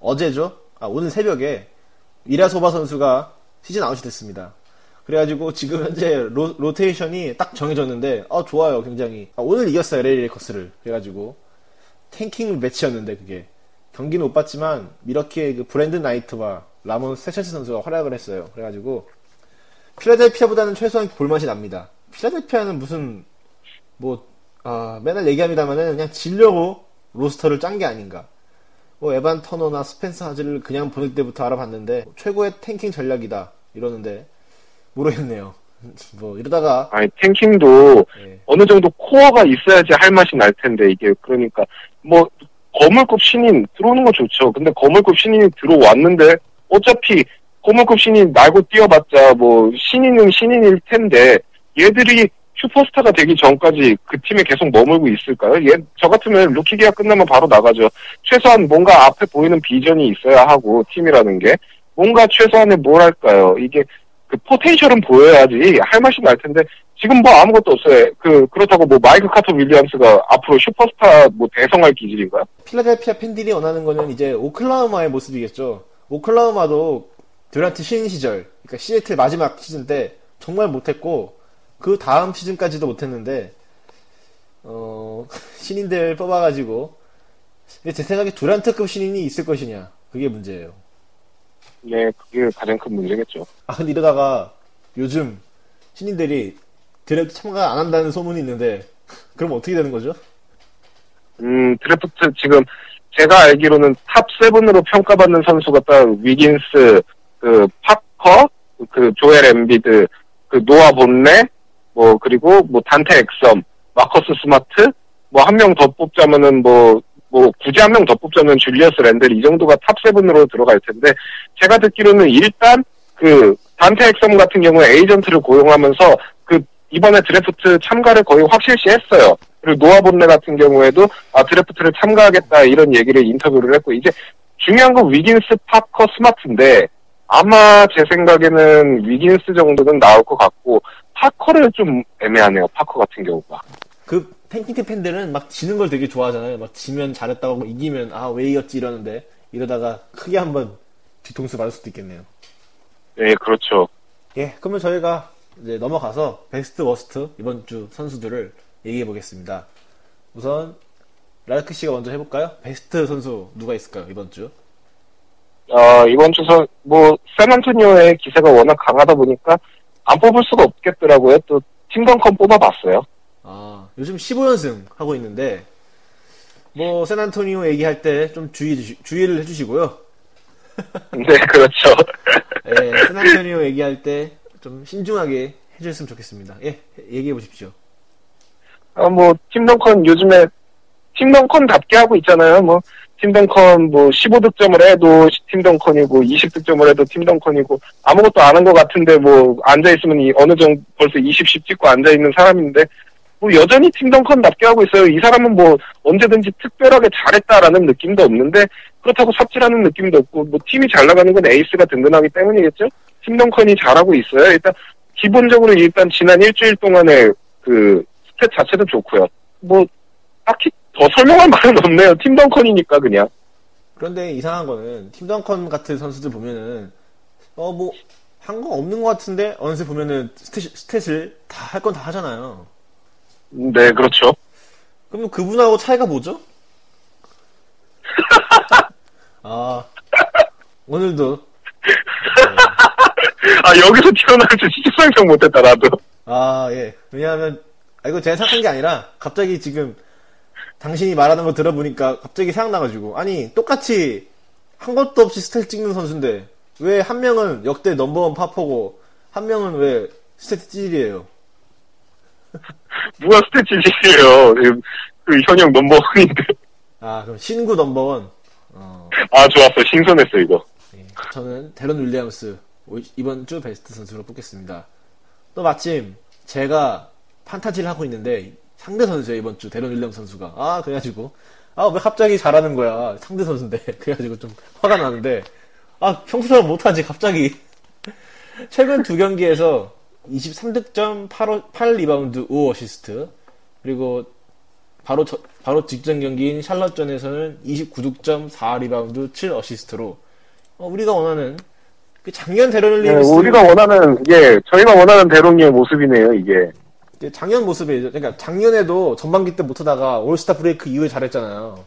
어제죠? 아, 오늘 새벽에, 일야소바 선수가 시즌 아웃이 됐습니다. 그래가지고 지금 현재 로, 로테이션이 딱 정해졌는데 아 좋아요 굉장히. 아, 오늘 이겼어요 레이 레이커스를. 그래가지고 tanking 매치였는데 그게. 경기는 못 봤지만 밀워키의 그 브랜든 나이트와 라몬 세션스 선수가 활약을 했어요. 그래가지고 필라델피아보다는 최소한 볼맛이 납니다 필라델피아는 무슨 뭐 아, 맨날 얘기합니다만은 그냥 지려고 roster를 짠 게 아닌가 뭐 에반 터너나 스펜서 하스를 그냥 보낼 때부터 알아봤는데 최고의 tanking 전략이다 이러는데 모르겠네요. 뭐 이러다가 아니 tanking도 예. 어느 정도 코어가 있어야지 할 맛이 날 텐데 이게 그러니까 뭐 거물급 신인 들어오는 거 좋죠. 근데 거물급 신인이 들어왔는데 어차피 거물급 신인 날고 뛰어봤자 뭐 신인은 신인일 텐데 얘들이 슈퍼스타가 되기 전까지 그 팀에 계속 머물고 있을까요? 얘, 저 같으면 루키 계약 끝나면 바로 나가죠. 최소한 뭔가 앞에 보이는 비전이 있어야 하고 팀이라는 게 뭔가 최소한의 뭘 할까요? 이게 그 potential은 보여야지 할 맛이 날 텐데 지금 뭐 아무것도 없어요. 그 그렇다고 뭐 마이클 카터 윌리엄스가 앞으로 슈퍼스타 뭐 대성할 기질인가요? 필라델피아 팬들이 원하는 거는 이제 오클라호마의 모습이겠죠. 오클라호마도 듀란트 신인 시절, 그러니까 시애틀 마지막 시즌 때 정말 못했고 그 다음 시즌까지도 못했는데 어 신인들 뽑아가지고 근데 제 생각에 듀란트급 신인이 있을 것이냐 그게 문제예요. 네, 그게 가장 큰 문제겠죠. 아 근데 이러다가 요즘 신인들이 드래프트 참가 안 한다는 소문이 있는데 그럼 어떻게 되는 거죠? 음, 드래프트 지금 제가 알기로는 top seven으로 평가받는 선수가 딱 위긴스, 그 파커, 그 조엘 엠비드, 그 노아 본레, 뭐 그리고 뭐 단테 엑섬, 마커스 스마트, 뭐 한 명 더 뽑자면은 뭐뭐 굳이 한 명 더 뽑자면 줄리어스 랜들 이 정도가 top seven으로 들어갈 텐데 제가 듣기로는 일단 그 단테 엑섬 같은 경우에 에이전트를 고용하면서 그 이번에 드래프트 참가를 거의 확실시 했어요. 그리고 노아 본레 같은 경우에도 아 드래프트를 참가하겠다 이런 얘기를 인터뷰를 했고 이제 중요한 건 위긴스, 파커, 스마트인데 아마 제 생각에는 위긴스 정도는 나올 것 같고 파커는 좀 애매하네요. 파커 같은 경우가. 그 tanking팀 팬들은 막 지는 걸 되게 좋아하잖아요. 막 지면 잘했다고 이기면 아 왜 이겼지 이러는데 이러다가 크게 한번 뒤통수 맞을 수도 있겠네요. 네, 그렇죠. 예, 그러면 저희가 이제 넘어가서 베스트 worst 이번 주 선수들을 얘기해 보겠습니다. 우선 라르크 씨가 먼저 해볼까요? 베스트 선수 누가 있을까요 이번 주? 어, 이번 주선, 뭐, 샌안토니오의 기세가 워낙 강하다 보니까 안 뽑을 수가 없겠더라고요. 또, 팀 덩컨 뽑아봤어요. 아 요즘 15연승 하고 있는데 뭐 샌안토니오 얘기할 때 좀 주의 주의를 해주시고요. 네, 그렇죠. 예, 샌안토니오 얘기할 때 좀 신중하게 해주셨으면 좋겠습니다. 예, 얘기해 보십시오. 아, 뭐, 팀덩컨 요즘에, 팀덩컨답게 하고 있잖아요. 뭐, 팀 덩컨 뭐, 15득점을 해도 팀 덩컨이고, 20득점을 해도 팀 덩컨이고, 아무것도 안 한 것 같은데, 뭐, 앉아 있으면 이 어느 정도 벌써 20씩 찍고 앉아 있는 사람인데, 뭐, 여전히 팀 덩컨답게 하고 있어요. 이 사람은 뭐, 언제든지 특별하게 잘했다라는 느낌도 없는데, 그렇다고 삽질하는 느낌도 없고, 뭐, 팀이 잘 나가는 건 에이스가 든든하기 때문이겠죠? 팀 덩컨이 잘하고 있어요. 일단, 기본적으로 일단 지난 일주일 동안의 그, stat 자체도 좋고요. 뭐, 딱히 더 설명할 말은 없네요. 팀 덩컨이니까 그냥. 그런데 이상한 거는 팀 덩컨 같은 선수들 보면은 어 뭐 한 거 없는 것 같은데 어느새 보면은 stat, stat을 다 할 건 다 하잖아요. 네, 그렇죠. 그럼 그분하고 차이가 뭐죠? 아 오늘도 아, 여기서 튀어나올 줄 진짜 상상 못했다, 나도. 아 예 왜냐하면 아 이거 제가 생각한 게 아니라 갑자기 지금 당신이 말하는 거 들어보니까 갑자기 생각나가지고 아니 똑같이 한 것도 없이 스탯 찍는 선수인데 왜 한 명은 역대 넘버원 파포고 한 명은 왜 stat 찌질이에요? 누가 stat 찌질이예요 그, 그 현역 number one인데. 아 그럼 신구 number one 어, 아, 좋았어. 신선했어, 이거. 예. 저는 데런 윌리엄스 오- 이번 주 베스트 선수로 뽑겠습니다. 또 마침 제가 fantasy를 하고 있는데 상대 선수예요 이번 주. 데런 윌리엄 선수가. 아 그래가지고. 아 왜 갑자기 잘하는 거야? 상대 선수인데. 그래가지고 좀 화가 나는데. 아 평소처럼 못하지 갑자기. 최근 두 경기에서 23득점 8, 8 리바운드 5 어시스트. 그리고 바로 저- 바로 직전 경기인 샬럿전에서는 29득점 4 리바운드 7 어시스트로. 어, 우리가 원하는 그 작년 데런 네, 윌리엄스 우리가 원하는 예 저희가 원하는 데롱의 모습이네요 이게. 작년 모습에 그러니까 작년에도 전반기 때 못하다가 올스타 브레이크 이후에 잘했잖아요.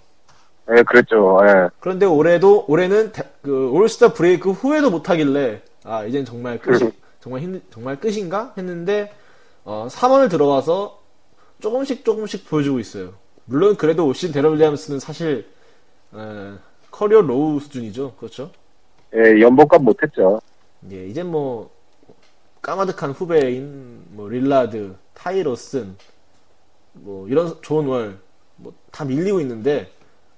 예 그랬죠. 예. 그런데 올해도 올해는 대- 그 올스타 브레이크 후에도 못하길래 아 이젠 정말 끝이 음. 정말 힘 정말 끝인가 했는데 어 3월을 들어와서 조금씩 조금씩 보여주고 있어요. 물론 그래도 올 시즌 데런 윌리엄스는 사실 에, career low 수준이죠. 그렇죠? 예, 연봉값 못했죠. 예, 이제 뭐 까마득한 후배인 뭐 릴라드, 타이 로슨, 뭐 이런 좋은 월, 뭐 다 밀리고 있는데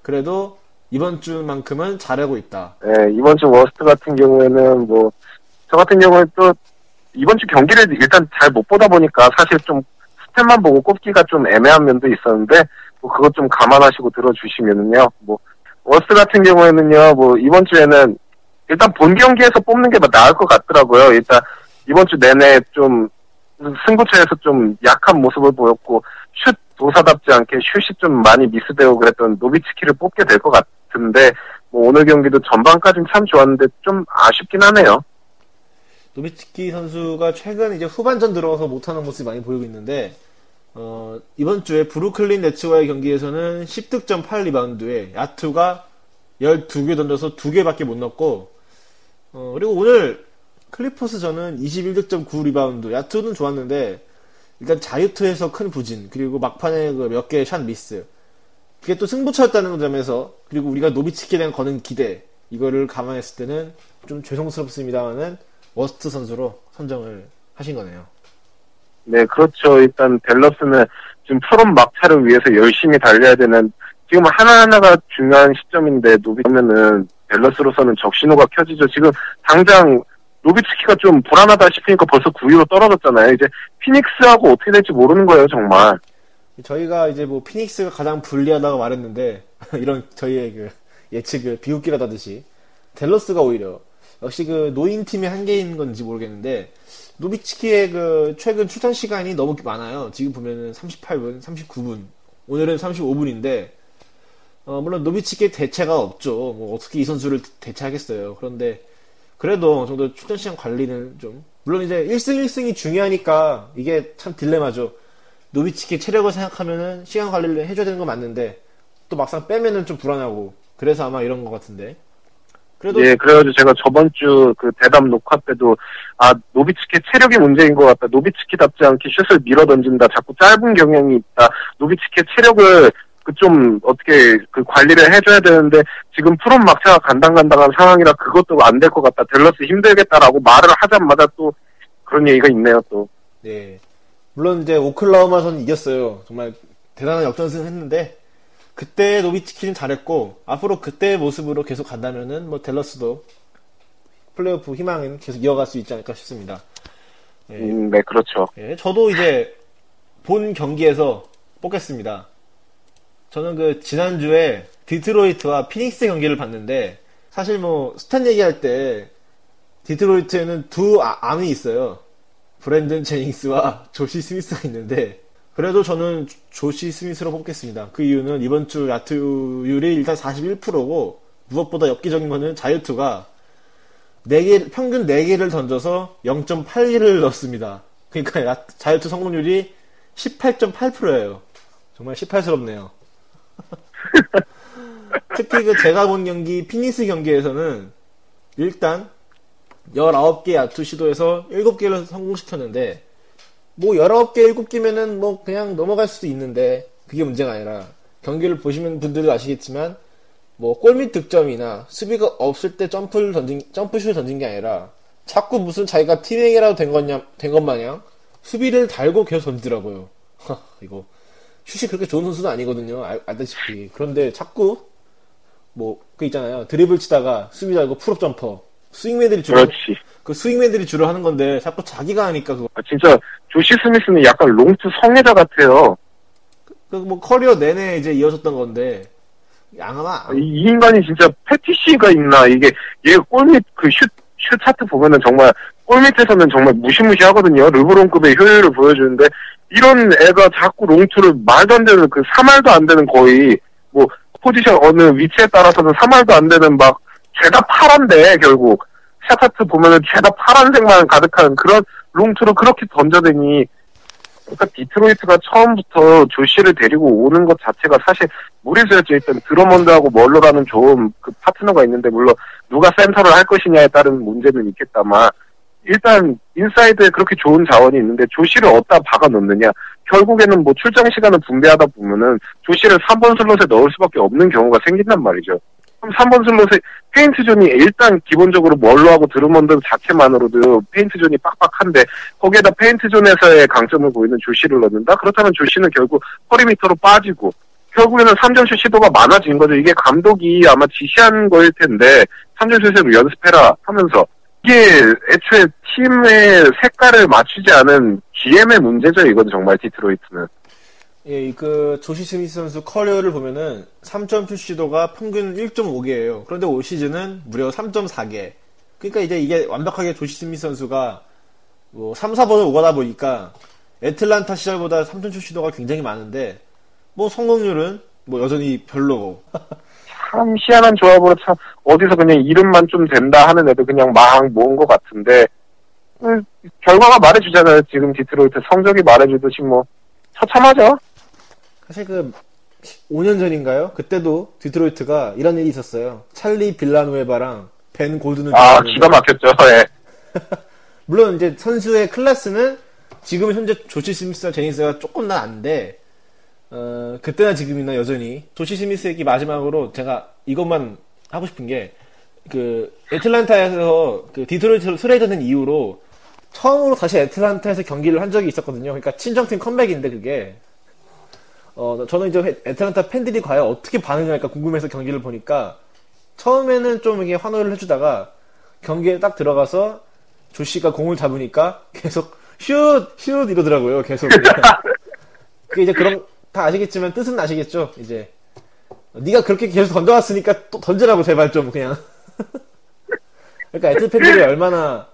그래도 이번 주만큼은 잘하고 있다. 예, 이번 주 worst 같은 경우에는 뭐, 저 같은 경우에 또, 이번 주 경기를 일단 잘 못 보다 보니까 사실 좀 stat만 보고 꼽기가 좀 애매한 면도 있었는데, 뭐 그것 좀 감안하시고 들어주시면은요, 뭐, worst 같은 경우에는요, 뭐, 이번 주에는 일단 본 경기에서 뽑는 게 나을 것 같더라고요. 일단, 이번 주 내내 좀, 승부처에서 좀 약한 모습을 보였고, 슛 도사답지 않게 슛이 좀 많이 미스되고 그랬던 노비츠키를 뽑게 될 것 같은데, 뭐 오늘 경기도 전반까지는 참 좋았는데 좀 아쉽긴 하네요. 노비츠키 선수가 최근 이제 후반전 들어와서 못하는 모습이 많이 보이고 있는데 어, 이번 주에 브루클린 네츠와의 경기에서는 10득점 8리바운드에 야투가 12개 던져서 2개밖에 못 넣었고 어, 그리고 오늘 클리퍼스전은 21득점 9리바운드 야투는 좋았는데 일단 자유투에서 큰 부진 그리고 막판에 그 몇 개의 shot miss 그게 또 승부처였다는 점에서 그리고 우리가 노비츠키에 대한 거는 기대 이거를 감안했을 때는 좀 죄송스럽습니다만은 worst 선수로 선정을 하신 거네요. 네, 그렇죠. 일단 댈러스는 지금 플옵 막차를 위해서 열심히 달려야 되는 지금 하나하나가 중요한 시점인데 노비면은 댈러스로서는 적신호가 켜지죠. 지금 당장 노비츠키가 좀 불안하다 싶으니까 벌써 9위로 떨어졌잖아요. 이제 피닉스하고 어떻게 될지 모르는 거예요, 정말. 저희가 이제 뭐 피닉스가 가장 불리하다고 말했는데 이런 저희의 그 예측을 비웃기라다듯이 델러스가 오히려 역시 그 노인 팀의 한계인 건지 모르겠는데 노비츠키의 그 최근 출전 시간이 너무 많아요. 지금 보면은 38분, 39분, 오늘은 35분인데 어, 물론 노비츠키의 대체가 없죠. 뭐 어떻게 이 선수를 대체하겠어요. 그런데 그래도 어느 정도 출전 시간 관리는 좀 물론 이제 1승 1승이 중요하니까 이게 참 딜레마죠. 노비츠키 체력을 생각하면은 시간 관리를 해줘야 되는 건 맞는데 또 막상 빼면은 좀 불안하고 그래서 아마 이런 것 같은데 그래도 예, 그래가지고 제가 저번 주 그 대담 녹화 때도, 아, 노비츠키 체력이 문제인 것 같다. 노비츠키답지 않게 슛을 밀어 던진다. 자꾸 짧은 경향이 있다. 노비츠키 체력을 그 좀 어떻게 그 관리를 해줘야 되는데 지금 프롬 막차가 간당간당한 상황이라 그것도 안 될 것 같다. 델러스 힘들겠다라고 말을 하자마자 또 그런 얘기가 있네요, 또. 네 물론 이제 오클라호마선 이겼어요 정말 대단한 역전승 했는데 그때 노비치키는 잘했고 앞으로 그때의 모습으로 계속 간다면은 뭐 델러스도 플레이오프 희망은 계속 이어갈 수 있지 않을까 싶습니다. 예. 음, 네, 그렇죠. 예, 저도 이제 본 경기에서 뽑겠습니다. 저는 그 지난주에 디트로이트와 피닉스 경기를 봤는데 사실 뭐 스탄 얘기할 때 디트로이트에는 두 아- 암이 있어요. 브랜든 제닝스와 조시 스미스가 있는데 그래도 저는 조- 조시 스미스로 뽑겠습니다. 그 이유는 이번 주 야투율이 일단 41%고 무엇보다 엽기적인 거는 자유투가 4개, 평균 4개를 던져서 0.8개를 넣었습니다. 그러니까 야- 자유투 성공률이 18.8%예요. 정말 18스럽네요. 특히 그 제가 본 경기 피닉스 경기에서는 일단 19개 야투 시도에서 7개를 성공시켰는데 뭐 19개, 7개면은 뭐 그냥 넘어갈 수도 있는데 그게 문제가 아니라 경기를 보시면 분들도 아시겠지만 뭐 골밑 득점이나 수비가 없을 때 점프를 던진 점프슛을 던진 게 아니라 자꾸 무슨 자기가 티맥이라도 된 거냐 된 것 마냥 수비를 달고 계속 던지더라고요. 하, 이거 슛이 그렇게 좋은 선수는 아니거든요. 알, 알다시피 그런데 자꾸 뭐 그 있잖아요. 드리블 치다가 수비 달고 pull-up jumper 스윙맨들이 주로 그렇지. 그 스윙맨들이 주로 하는 건데 자꾸 자기가 하니까 그거 아, 진짜 조시 스미스는 약간 long two 성애자 같아요. 그 뭐 커리어 내내 이제 이어졌던 건데 아마 이, 이 인간이 진짜 패티시가 있나 이게 얘 골밑 그슛 슛 차트 보면은 정말 골 밑에서는 정말 무시무시하거든요. 르브론급의 효율을 보여주는데 이런 애가 자꾸 long two를 말도 안 되는 그 3할도 안 되는 거의 뭐 포지션 어느 위치에 따라서는 3할도 안 되는 막 죄다 파란데 결국 shot chart 보면은 죄다 파란색만 가득한 그런 long two를 그렇게 던져대니 그러니까 디트로이트가 처음부터 조시를 데리고 오는 것 자체가 사실 무리수였죠. 일단 드러먼드하고 먼로라는 좋은 그 파트너가 있는데 물론 누가 센터를 할 것이냐에 따른 문제는 있겠다만 일단 인사이드에 그렇게 좋은 자원이 있는데 조시를 어디다 박아 놓느냐 결국에는 뭐 출장 시간을 분배하다 보면은 조시를 3번 슬롯에 넣을 수밖에 없는 경우가 생긴단 말이죠. 그럼 3번 슬롯에 paint zone이 일단 기본적으로 먼로하고 드러먼드 자체만으로도 paint zone이 빡빡한데 거기에다 paint zone에서의 강점을 보이는 조시를 넣는다? 그렇다면 조시는 결국 perimeter로 빠지고 결국에는 3점슛 시도가 많아진 거죠. 이게 감독이 아마 지시한 거일 텐데 3점슛으로 연습해라 하면서 이게 애초에 팀의 색깔을 맞추지 않은 GM의 문제죠. 이건 정말 디트로이트는. 예, 그 조시 스미스 선수 커리어를 보면은 3점슛 시도가 평균 1.5개예요. 그런데 올 시즌은 무려 3.4개. 그러니까 이제 이게 완벽하게 조시 스미스 선수가 뭐 3, 4번을 오가다 보니까 애틀란타 시절보다 3점슛 시도가 굉장히 많은데 뭐 성공률은 뭐 여전히 별로고. 참 희한한 조합으로 참 어디서 그냥 이름만 좀 된다 하는 애도 그냥 막 모은 것 같은데 음, 결과가 말해주잖아요. 지금 디트로이트 성적이 말해주듯이 뭐 처참하죠. 사실 그 5년 전인가요? 그때도 디트로이트가 이런 일이 있었어요. 찰리 빌라누에바랑 벤 고든을 아 기가 막혔죠. 예. 물론 이제 선수의 클래스는 지금 현재 조시 스미스와 제니스가 조금 나안데 어, 그때나 지금이나 여전히 조시 스미스에게 마지막으로 제가 이것만 하고 싶은 게 그 애틀란타에서 그 디트로이트로 트레이드된 이후로 처음으로 다시 애틀란타에서 경기를 한 적이 있었거든요. 그러니까 친정팀 컴백인데 그게 어, 저는 이제 애틀란타 팬들이 과연 어떻게 반응을 할까 궁금해서 경기를 보니까 처음에는 좀 이게 환호를 해주다가 경기에 딱 들어가서 조씨가 공을 잡으니까 계속 슛! 슛! 이러더라고요. 계속. 그게 이제 그런, 다 아시겠지만 뜻은 아시겠죠? 이제. 네가 그렇게 계속 던져왔으니까 또 던지라고 제발 좀 그냥. 그러니까 애틀 팬들이 얼마나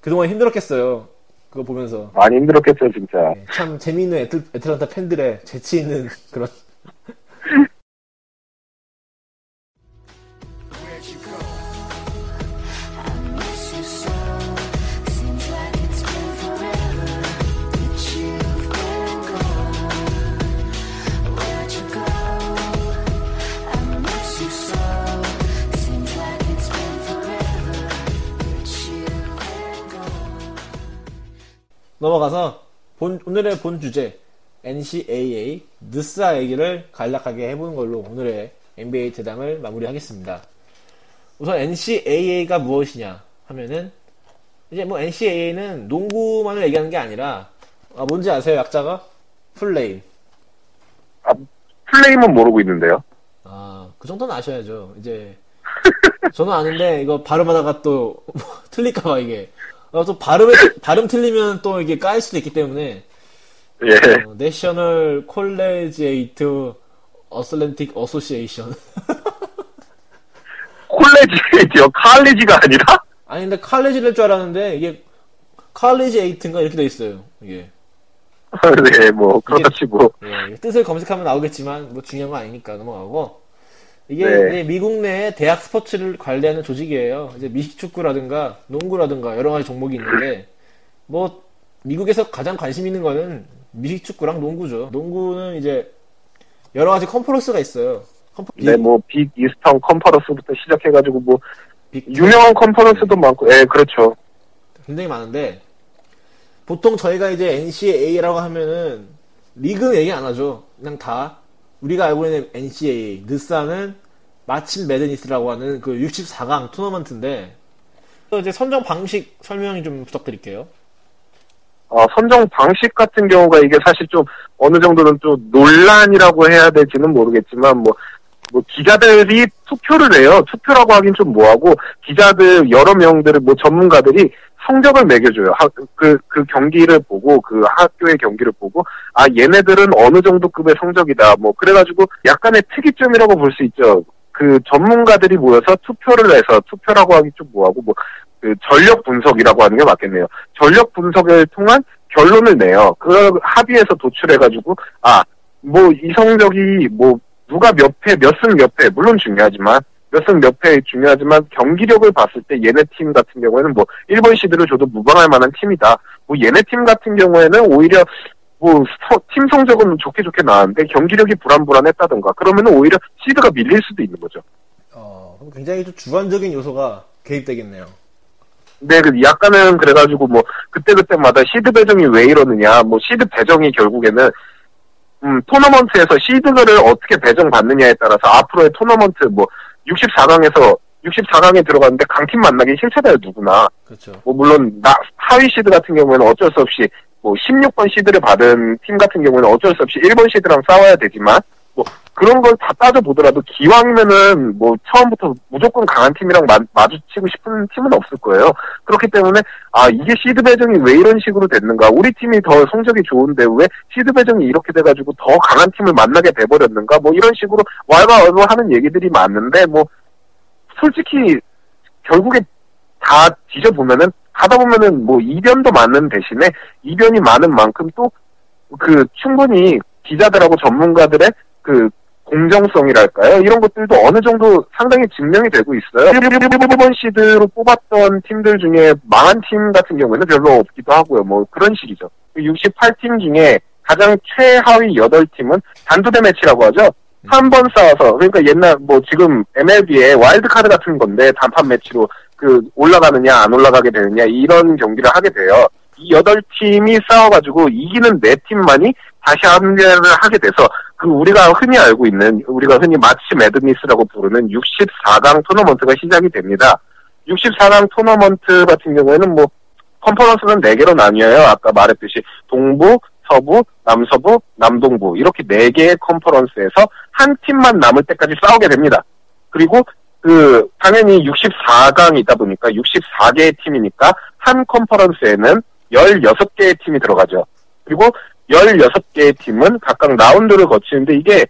그동안 힘들었겠어요. 그거 보면서. 많이 힘들었겠죠 진짜. 참 재미있는 애틀, 애틀란타 팬들의 재치 있는 그런. 넘어가서 본, 오늘의 본 주제 NCAA 느스아 얘기를 간략하게 해보는 걸로 오늘의 NBA 대담을 마무리하겠습니다. 우선 NCAA가 무엇이냐 하면은 이제 뭐 NCAA는 농구만을 얘기하는 게 아니라 아, 뭔지 아세요 약자가? 플레임. 아, 플레임은 모르고 있는데요. 아, 그 정도는 아셔야죠. 이제 저는 아는데 이거 발음하다가 또 틀릴까봐 이게 어, 또 발음에 발음 틀리면 또 이게 까일 수도 있기 때문에 예. 어, 내셔널 콜레지에이트 어슬랜틱 어소시에이션 콜레지요. 칼리지가 아니라? 아니 근데 칼레지를 줄 알았는데 이게 칼리지 에이트인가 이렇게 돼 있어요 이게 네, 뭐 그렇지 뭐. 예, 뜻을 검색하면 나오겠지만 뭐 중요한 거 아니니까 넘어가고 이게 네. 미국 내 대학 스포츠를 관리하는 조직이에요. 이제 미식축구라든가 농구라든가 여러 가지 종목이 있는데 뭐 미국에서 가장 관심 있는 거는 미식축구랑 농구죠. 농구는 이제 여러 가지 컨퍼런스가 있어요. 컨퍼- 네, 뭐 빅 이스턴 컨퍼런스부터 시작해가지고 뭐 빅- 유명한 컨퍼런스도 많고, 예, 그렇죠. 굉장히 많은데 보통 저희가 이제 NCAA라고 하면은 리그 얘기 안 하죠. 그냥 다 우리가 알고 있는 NCAA 느사는 March Madness라고 하는 그 64강 토너먼트인데 이제 선정 방식 설명 좀 부탁드릴게요. 어, 선정 방식 같은 경우가 이게 사실 좀 어느 정도는 좀 논란이라고 해야 될지는 모르겠지만 뭐 뭐 기자들이 투표를 해요. 투표라고 하긴 좀 뭐하고 기자들 여러 명들을 뭐 전문가들이 성적을 매겨줘요. 하- 그, 그 경기를 보고 그 학교의 경기를 보고 아 얘네들은 어느 정도 급의 성적이다. 뭐 그래가지고 약간의 특이점이라고 볼 수 있죠. 그 전문가들이 모여서 투표를 해서 투표라고 하기 좀 뭐하고 뭐 그 전력 분석이라고 하는 게 맞겠네요. 전력 분석을 통한 결론을 내요. 그 합의해서 도출해가지고 아 뭐 이 성적이 뭐 누가 몇 패, 몇 승 몇 패, 물론 중요하지만, 몇 승 몇 패 중요하지만, 경기력을 봤을 때 얘네 팀 같은 경우에는 뭐, 1번 시드를 줘도 무방할 만한 팀이다. 뭐, 얘네 팀 같은 경우에는 오히려, 뭐, 서- 팀 성적은 좋게 좋게 나왔는데, 경기력이 불안불안했다던가, 그러면은 오히려 시드가 밀릴 수도 있는 거죠. 어, 그럼 굉장히 좀 주관적인 요소가 개입되겠네요. 근데 그 약간은 그래가지고 뭐, 그때그때마다 시드 배정이 왜 이러느냐, 뭐, 시드 배정이 결국에는, 음, 토너먼트에서 시드를 어떻게 배정받느냐에 따라서 앞으로의 토너먼트 뭐 64강에서 64강에 들어갔는데 강팀 만나기 싫잖아요 누구나 그렇죠. 뭐 물론 나 하위 시드 같은 경우에는 어쩔 수 없이 뭐 16번 시드를 받은 팀 같은 경우에는 어쩔 수 없이 1번 시드랑 싸워야 되지만 뭐 그런 걸 다 따져 보더라도 기왕이면은 뭐 처음부터 무조건 강한 팀이랑 마, 마주치고 싶은 팀은 없을 거예요. 그렇기 때문에 아 이게 시드 배정이 왜 이런 식으로 됐는가? 우리 팀이 더 성적이 좋은데 왜 시드 배정이 이렇게 돼가지고 더 강한 팀을 만나게 돼버렸는가? 뭐 이런 식으로 왈가왈부 하는 얘기들이 많은데 뭐 솔직히 결국에 다 뒤져보면은 가다 보면은 뭐 이변도 많은 대신에 이변이 많은 만큼 또 그 충분히 기자들하고 전문가들의 그 공정성이랄까요? 이런 것들도 어느 정도 상당히 증명이 되고 있어요. 1번 시드로 뽑았던 팀들 중에 망한 팀 같은 경우에는 별로 없기도 하고요. 뭐 그런 식이죠. 68팀 중에 가장 최하위 8팀은 단두대 매치라고 하죠. 한 번 싸워서 그러니까 옛날 뭐 지금 MLB의 와일드카드 같은 건데 단판 매치로 그 올라가느냐 안 올라가게 되느냐 이런 경기를 하게 돼요. 이 여덟 팀이 싸워가지고 이기는 네 팀만이 다시 합류를 하게 돼서 그 우리가 흔히 알고 있는 우리가 흔히 March Madness라고 부르는 64강 토너먼트가 시작이 됩니다. 64강 토너먼트 같은 경우에는 뭐 컨퍼런스는 4개로 나뉘어요. 아까 말했듯이 동부, 서부, 남서부, 남동부 이렇게 4개의 컨퍼런스에서 한 팀만 남을 때까지 싸우게 됩니다. 그리고 그 당연히 64강이 있다 보니까 64개의 팀이니까 한 컨퍼런스에는 16개의 팀이 들어가죠. 그리고 16개의 팀은 각각 라운드를 거치는데 이게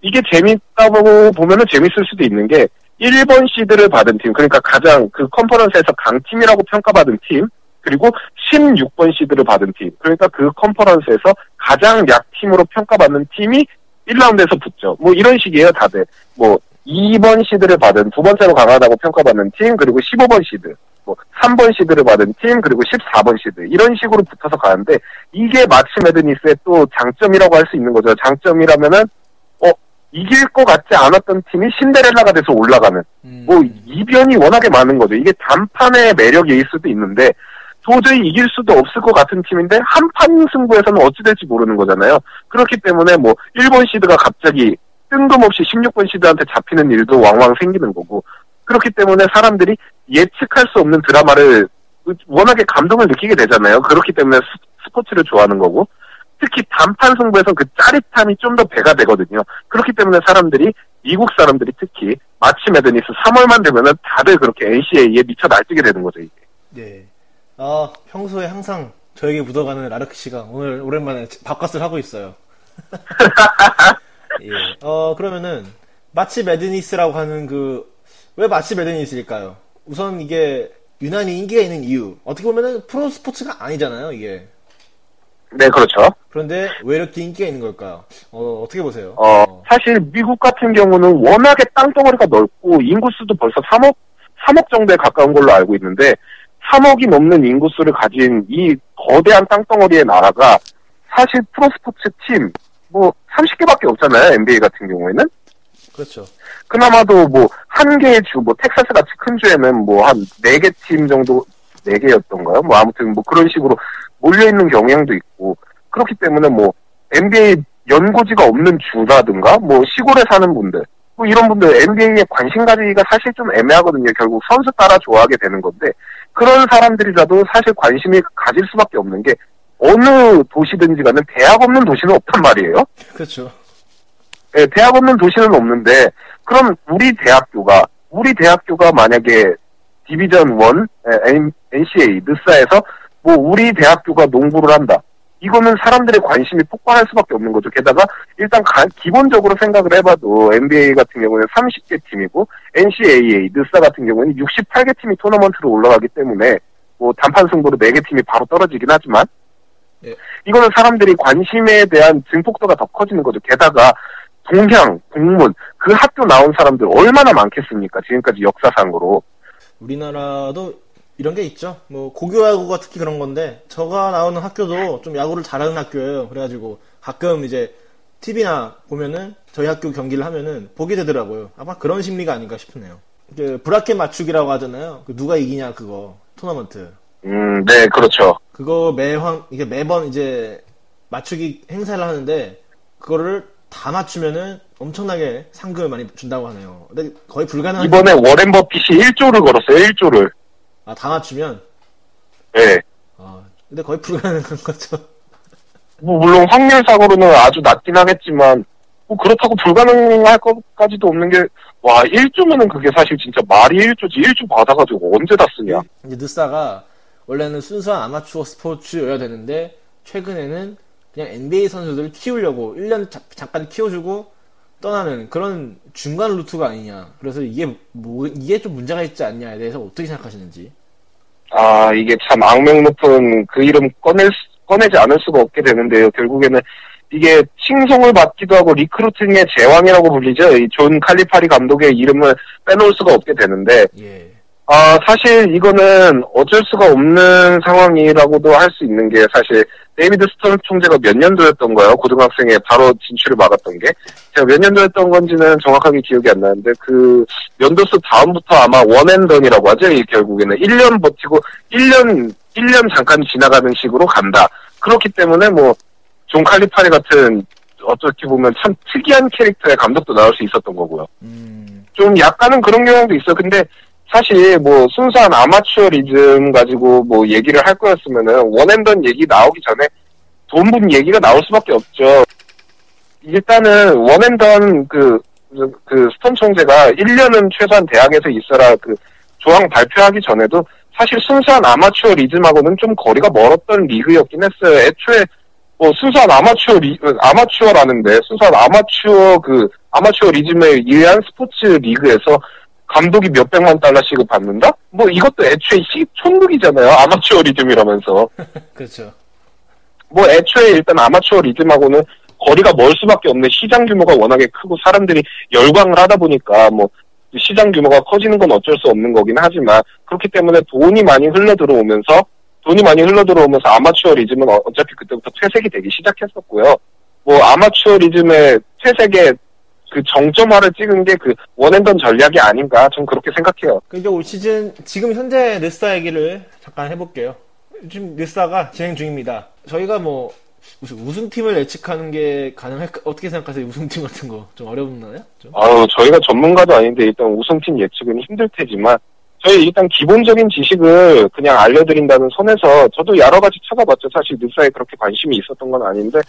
이게 재밌다고 보면은 재밌을 수도 있는 게 1번 시드를 받은 팀, 그러니까 가장 그 컨퍼런스에서 강팀이라고 평가받은 팀, 그리고 16번 시드를 받은 팀, 그러니까 그 컨퍼런스에서 가장 약팀으로 평가받는 팀이 1라운드에서 붙죠. 뭐 이런 식이에요, 다들. 뭐 2번 시드를 받은 두 번째로 강하다고 평가받는 팀, 그리고 15번 시드, 뭐 3번 시드를 받은 팀, 그리고 14번 시드 이런 식으로 붙어서 가는데 이게 March Madness의 또 장점이라고 할 수 있는 거죠. 장점이라면은 어 이길 것 같지 않았던 팀이 신데렐라가 돼서 올라가는 음, 뭐 이변이 워낙에 많은 거죠. 이게 단판의 매력일 수도 있는데 도저히 이길 수도 없을 것 같은 팀인데 한 판 승부에서는 어찌 될지 모르는 거잖아요. 그렇기 때문에 뭐 1번 시드가 갑자기 뜬금없이 16번 시드한테 잡히는 일도 왕왕 생기는 거고 그렇기 때문에 사람들이 예측할 수 없는 드라마를 워낙에 감동을 느끼게 되잖아요. 그렇기 때문에 스- 스포츠를 좋아하는 거고 특히 단판 승부에서 그 짜릿함이 좀 더 배가 되거든요. 그렇기 때문에 사람들이 미국 사람들이 특히 March Madness 3월만 되면은 다들 그렇게 NCAA에 미쳐 날뛰게 되는 거죠. 이게. 네. 아, 평소에 항상 저에게 묻어가는 라르크 씨가 오늘 오랜만에 밥값을 하고 있어요. 예. 어, 그러면은, 마치 매드니스라고 하는 그, 왜 마치 매드니스일까요? 우선 이게 유난히 인기가 있는 이유. 어떻게 보면은 프로 스포츠가 아니잖아요, 이게. 네, 그렇죠. 그런데 왜 이렇게 인기가 있는 걸까요? 어, 어떻게 보세요? 어, 사실 미국 같은 경우는 워낙에 땅덩어리가 넓고 인구수도 벌써 3억, 3억 정도에 가까운 걸로 알고 있는데 3억이 넘는 인구수를 가진 이 거대한 땅덩어리의 나라가 사실 프로스포츠 팀, 뭐 30개밖에 없잖아요. NBA 같은 경우에는. 그렇죠. 그나마도 뭐 한 개의 주, 뭐 텍사스 같이 큰 주에는 뭐 한 네 개 팀 정도, 네 개였던가요? 뭐 아무튼 뭐 그런 식으로 몰려 있는 경향도 있고 그렇기 때문에 뭐 NBA 연고지가 없는 주라든가 뭐 시골에 사는 분들 뭐 이런 분들 NBA에 관심 가지기가 사실 좀 애매하거든요. 결국 선수 따라 좋아하게 되는 건데 그런 사람들이라도 사실 관심이 가질 수밖에 없는 게 어느 도시든지 가는 대학 없는 도시는 없단 말이에요. 그렇죠. 예, 대학 없는 도시는 없는데 그럼 우리 대학교가 우리 대학교가 만약에 디비전 1 예, N- NCAA 느사에서 뭐 우리 대학교가 농구를 한다. 이거는 사람들의 관심이 폭발할 수밖에 없는 거죠. 게다가 일단 가- 기본적으로 생각을 해봐도 NBA 같은 경우는 30개 팀이고 NCAA 느사 같은 경우는 68개 팀이 토너먼트로 올라가기 때문에 뭐 단판 승부로 4개 팀이 바로 떨어지긴 하지만 예. 이거는 사람들이 관심에 대한 증폭도가 더 커지는 거죠. 게다가 동향, 공문, 그 학교 나온 사람들 얼마나 많겠습니까? 지금까지 역사상으로. 우리나라도 이런 게 있죠. 뭐 고교야구가 특히 그런 건데 저가 나오는 학교도 좀 야구를 잘하는 학교예요. 그래가지고 가끔 이제 TV나 보면은 저희 학교 경기를 하면은 보게 되더라고요. 아마 그런 심리가 아닌가 싶네요. 그 브라켓 맞추기라고 하잖아요. 그 누가 이기냐 그거 토너먼트. 음, 네, 그렇죠. 그거 매황 이게 매번 이제 맞추기 행사를 하는데 그거를 다 맞추면은 엄청나게 상금을 많이 준다고 하네요. 근데 거의 불가능한 이번에 워렌 버핏이 1조를 걸었어요, 1조를. 아, 다 맞추면 네. 아, 근데 거의 불가능한 거죠. 뭐, 물론 확률상으로는 아주 낮긴 하겠지만, 뭐, 그렇다고 불가능할 것까지도 없는 게, 와, 1조면은 그게 사실 진짜 말이 1조지, 1조 받아 가지고 언제 다 쓰냐. 이제 느사가 원래는 순수한 아마추어 스포츠여야 되는데 최근에는 그냥 NBA 선수들 키우려고 1년 자- 잠깐 키워주고 떠나는 그런 중간 루트가 아니냐. 그래서 이게 뭐 이게 좀 문제가 있지 않냐에 대해서 어떻게 생각하시는지. 아, 이게 참 악명 높은 그 이름 꺼낼, 수- 꺼내지 않을 수가 없게 되는데요. 결국에는 이게 칭송을 받기도 하고 recruiting의 제왕이라고 불리죠. 이 존 칼리파리 감독의 이름을 빼놓을 수가 없게 되는데, 예. 아, 사실 이거는 어쩔 수가 없는 상황이라고도 할 수 있는 게 사실 데이비드 스턴 총재가 몇 년도였던 거예요. 고등학생에 바로 진출을 막았던 게. 제가 몇 년도였던 건지는 정확하게 기억이 안 나는데 그 연도수 다음부터 아마 one and done이라고 하죠. 이 결국에는 1년 버티고 1년 1년 잠깐 지나가는 식으로 간다. 그렇기 때문에 뭐 존 칼리파리 같은 어떻게 보면 참 특이한 캐릭터의 감독도 나올 수 있었던 거고요. 음. 좀 약간은 그런 경향도 있어. 근데 사실 뭐 순수한 아마추어리즘 가지고 뭐 얘기를 할 거였으면은 one and done 얘기 나오기 전에 돈분 얘기가 나올 수밖에 없죠. 일단은 one and done 그, 그 스턴 총재가 1년은 최소한 대학에서 있어라 그 조항 발표하기 전에도 사실 순수한 아마추어리즘하고는 좀 거리가 멀었던 리그였긴 했어요. 애초에 뭐 순수한 아마추어 리, 아마추어라는데 순수한 아마추어 그 아마추어리즘에 의한 스포츠 리그에서 감독이 몇백만 달러씩을 받는다? 뭐 이것도 애초에 시, 촌극이잖아요. 아마추어리즘이라면서. 그렇죠. 뭐 애초에 일단 아마추어 리즘하고는 거리가 멀 수밖에 없는 시장 규모가 워낙에 크고 사람들이 열광을 하다 보니까 뭐 시장 규모가 커지는 건 어쩔 수 없는 거긴 하지만 그렇기 때문에 돈이 많이 흘러 들어오면서 돈이 많이 흘러 들어오면서 아마추어 리즘은 어- 어차피 그때부터 퇴색이 되기 시작했었고요. 뭐 아마추어 리즘의 퇴색의 그 정점화를 찍은 게 그 원앤던 전략이 아닌가 좀 그렇게 생각해요. 그 이제 올 시즌 지금 현재 느사 얘기를 잠깐 해볼게요. 지금 느사가 진행 중입니다. 저희가 뭐 무슨 우승팀을 예측하는 게 가능할까? 어떻게 생각하세요? 우승팀 같은 거 좀 어렵나요? 좀? 아유, 저희가 전문가도 아닌데 일단 우승팀 예측은 힘들 테지만 저희 일단 기본적인 지식을 그냥 알려드린다는 선에서 저도 여러 가지 찾아봤죠. 사실 뉴스에 그렇게 관심이 있었던 건 아닌데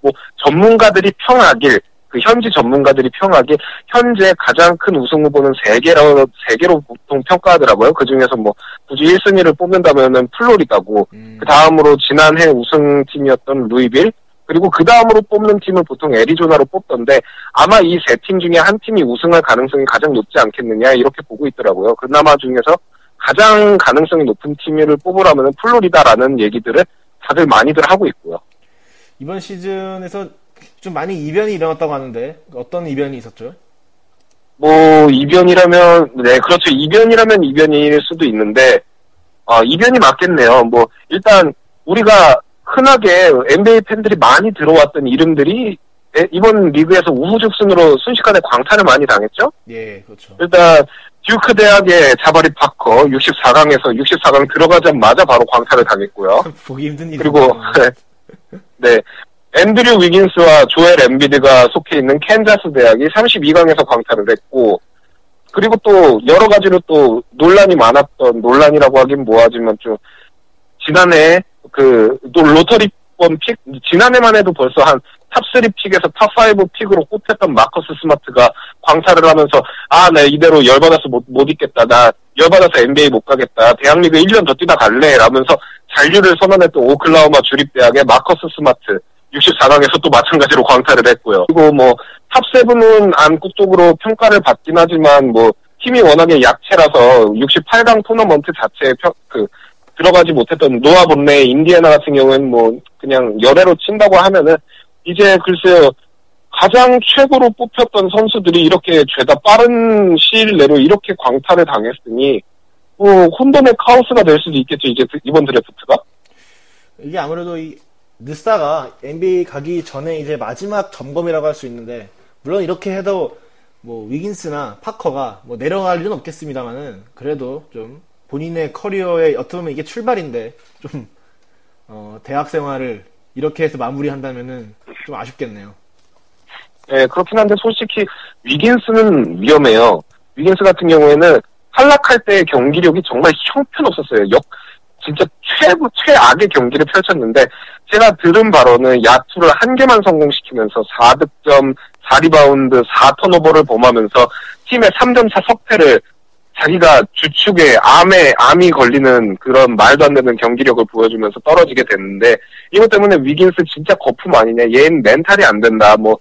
뭐 전문가들이 평하길 그 현지 전문가들이 평하길 현재 가장 큰 우승 후보는 세 개로 세 개로 보통 평가하더라고요. 그 중에서 뭐 굳이 1순위를 뽑는다면은 플로리다고 음, 그 다음으로 지난해 우승팀이었던 루이빌 그리고 그 다음으로 뽑는 팀을 보통 애리조나로 뽑던데 아마 이 세 팀 중에 한 팀이 우승할 가능성이 가장 높지 않겠느냐 이렇게 보고 있더라고요. 그나마 중에서 가장 가능성이 높은 팀을 뽑으라면 플로리다라는 얘기들을 다들 많이들 하고 있고요. 이번 시즌에서 좀 많이 이변이 일어났다고 하는데 어떤 이변이 있었죠? 뭐 이변이라면 네 그렇죠 이변이라면 이변일 수도 있는데 어, 이변이 맞겠네요. 뭐 일단 우리가 흔하게 NBA 팬들이 많이 들어왔던 이름들이 에- 이번 리그에서 우후죽순으로 순식간에 광탈을 많이 당했죠. 예, 그렇죠. 일단 듀크 대학의 자바리 파커 64강에서 64강 들어가자마자 바로 광탈을 당했고요. 보기 힘든 일. 그리고 네 앤드류 위긴스와 조엘 엠비드가 속해 있는 캔자스 대학이 32강에서 광탈을 했고 그리고 또 여러 가지로 또 논란이 많았던 논란이라고 하긴 뭐하지만 좀 지난해 그 또 lottery번 pick 지난해만 해도 벌써 한 top3 pick에서 top5 pick으로 꼽혔던 마커스 스마트가 광탈을 하면서 아, 나 이대로 열받아서 못, 못 있겠다. 나 열받아서 NBA 못 가겠다. 대학리그 1년 더 뛰다 갈래. 라면서 잔류를 선언했던 오클라호마 주립대학의 마커스 스마트 64강에서 또 마찬가지로 광탈을 했고요. 그리고 뭐 top7은 암묵적으로 평가를 받긴 하지만 뭐 팀이 워낙에 약체라서 68강 토너먼트 자체에 평, 그 들어가지 못했던 노아 본레 인디애나 같은 경우는 뭐 그냥 열외로 친다고 하면은 이제 글쎄요 가장 최고로 뽑혔던 선수들이 이렇게 죄다 빠른 시일 내로 이렇게 광탈을 당했으니 뭐 혼돈의 카오스가 될 수도 있겠죠 이제 드- 이번 드래프트가 이게 아무래도 이 느사가 NBA 가기 전에 이제 마지막 점검이라고 할 수 있는데 물론 이렇게 해도 뭐 위긴스나 파커가 뭐 내려갈 일은 없겠습니다만은 그래도 좀 본인의 커리어의 어떻게 보면 이게 출발인데 좀 어, 대학 생활을 이렇게 해서 마무리한다면은 좀 아쉽겠네요. 예 그렇긴 한데 솔직히 위긴스는 위험해요 위긴스 같은 경우에는 탈락할 때의 경기력이 정말 형편없었어요 역 진짜 최고 최악의 경기를 펼쳤는데 제가 들은 바로는 야투를 한 개만 성공시키면서 4득점, 4리바운드, 4turnover를 범하면서 팀의 3점 차 석패를 자기가 주축에 암에 암이 걸리는 그런 말도 안 되는 경기력을 보여주면서 떨어지게 됐는데 이것 때문에 위긴스 진짜 거품 아니냐. 얘는 mental이 안 된다. 뭐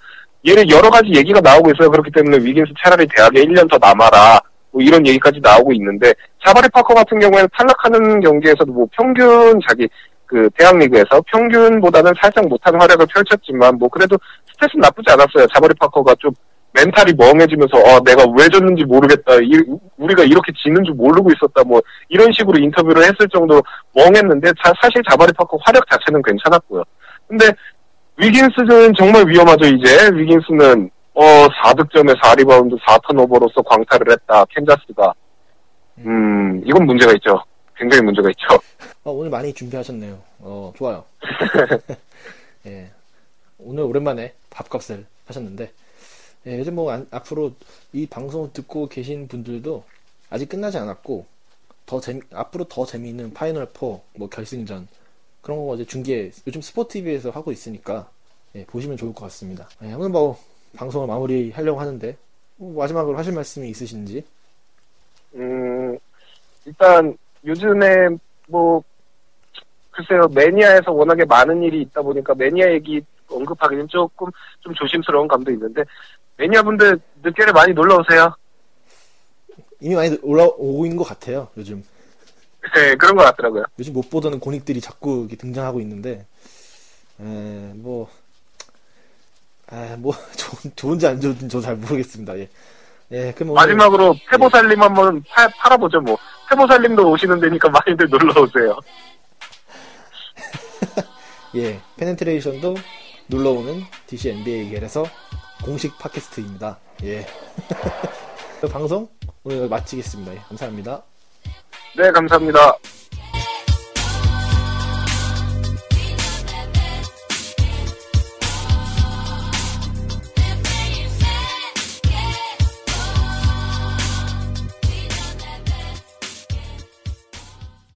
얘는 여러 가지 얘기가 나오고 있어요. 그렇기 때문에 위긴스 차라리 대학에 1년 더 남아라 뭐 이런 얘기까지 나오고 있는데 자바리 파커 같은 경우에는 탈락하는 경기에서도 뭐 평균 자기 그 대학 리그에서 평균보다는 살짝 못한 활약을 펼쳤지만 뭐 그래도 stat은 나쁘지 않았어요. 자바리 파커가 좀 mental이 멍해지면서 어 내가 왜 졌는지 모르겠다. 이, 우리가 이렇게 지는 줄 모르고 있었다. 뭐 이런 식으로 인터뷰를 했을 정도로 멍했는데 자- 사실 자바리 파커 활약 자체는 괜찮았고요. 근데 위긴스는 정말 위험하죠. 이제 위긴스는 어 4득점에 4리바운드 4turnover로서 광탈을 했다. 캔자스가 음 이건 문제가 있죠. 굉장히 문제가 있죠. 어, 오늘 많이 준비하셨네요. 어, 좋아요. 예. 오늘 오랜만에 밥값을 하셨는데, 예, 요즘 뭐, 안- 앞으로 이 방송을 듣고 계신 분들도 아직 끝나지 않았고, 더 재미, 앞으로 더 재미있는 Final 4, 뭐, 결승전, 그런 거 이제 중계, 요즘 스포티비에서 하고 있으니까, 예, 보시면 좋을 것 같습니다. 예, 오늘 뭐, 방송을 마무리 하려고 하는데, 뭐 마지막으로 하실 말씀이 있으신지? 음, 일단 요즘에 뭐 글쎄요 매니아에서 워낙에 많은 일이 있다 보니까 매니아 얘기 언급하기는 조금 좀 조심스러운 감도 있는데 매니아 분들 늦게를 많이 놀러 오세요. 이미 많이 올라오고 있는 것 같아요, 요즘. 네 그런 것 같더라고요. 요즘 못 보던 고닉들이 자꾸 등장하고 있는데, 에, 뭐, 아, 뭐, 좋은, 좋은지 안 좋은지 저 잘 모르겠습니다. 예. 예, 그럼 오늘- 마지막으로 페보살림 한번 파- 팔아보죠 뭐. 페보살림도 오시는 데니까 많이들 놀러 오세요. 예, 페네트레이션도 놀러오는 DC NBA 갤에서 공식 팟캐스트입니다. 예. 방송 오늘 마치겠습니다. 예, 감사합니다. 네 감사합니다.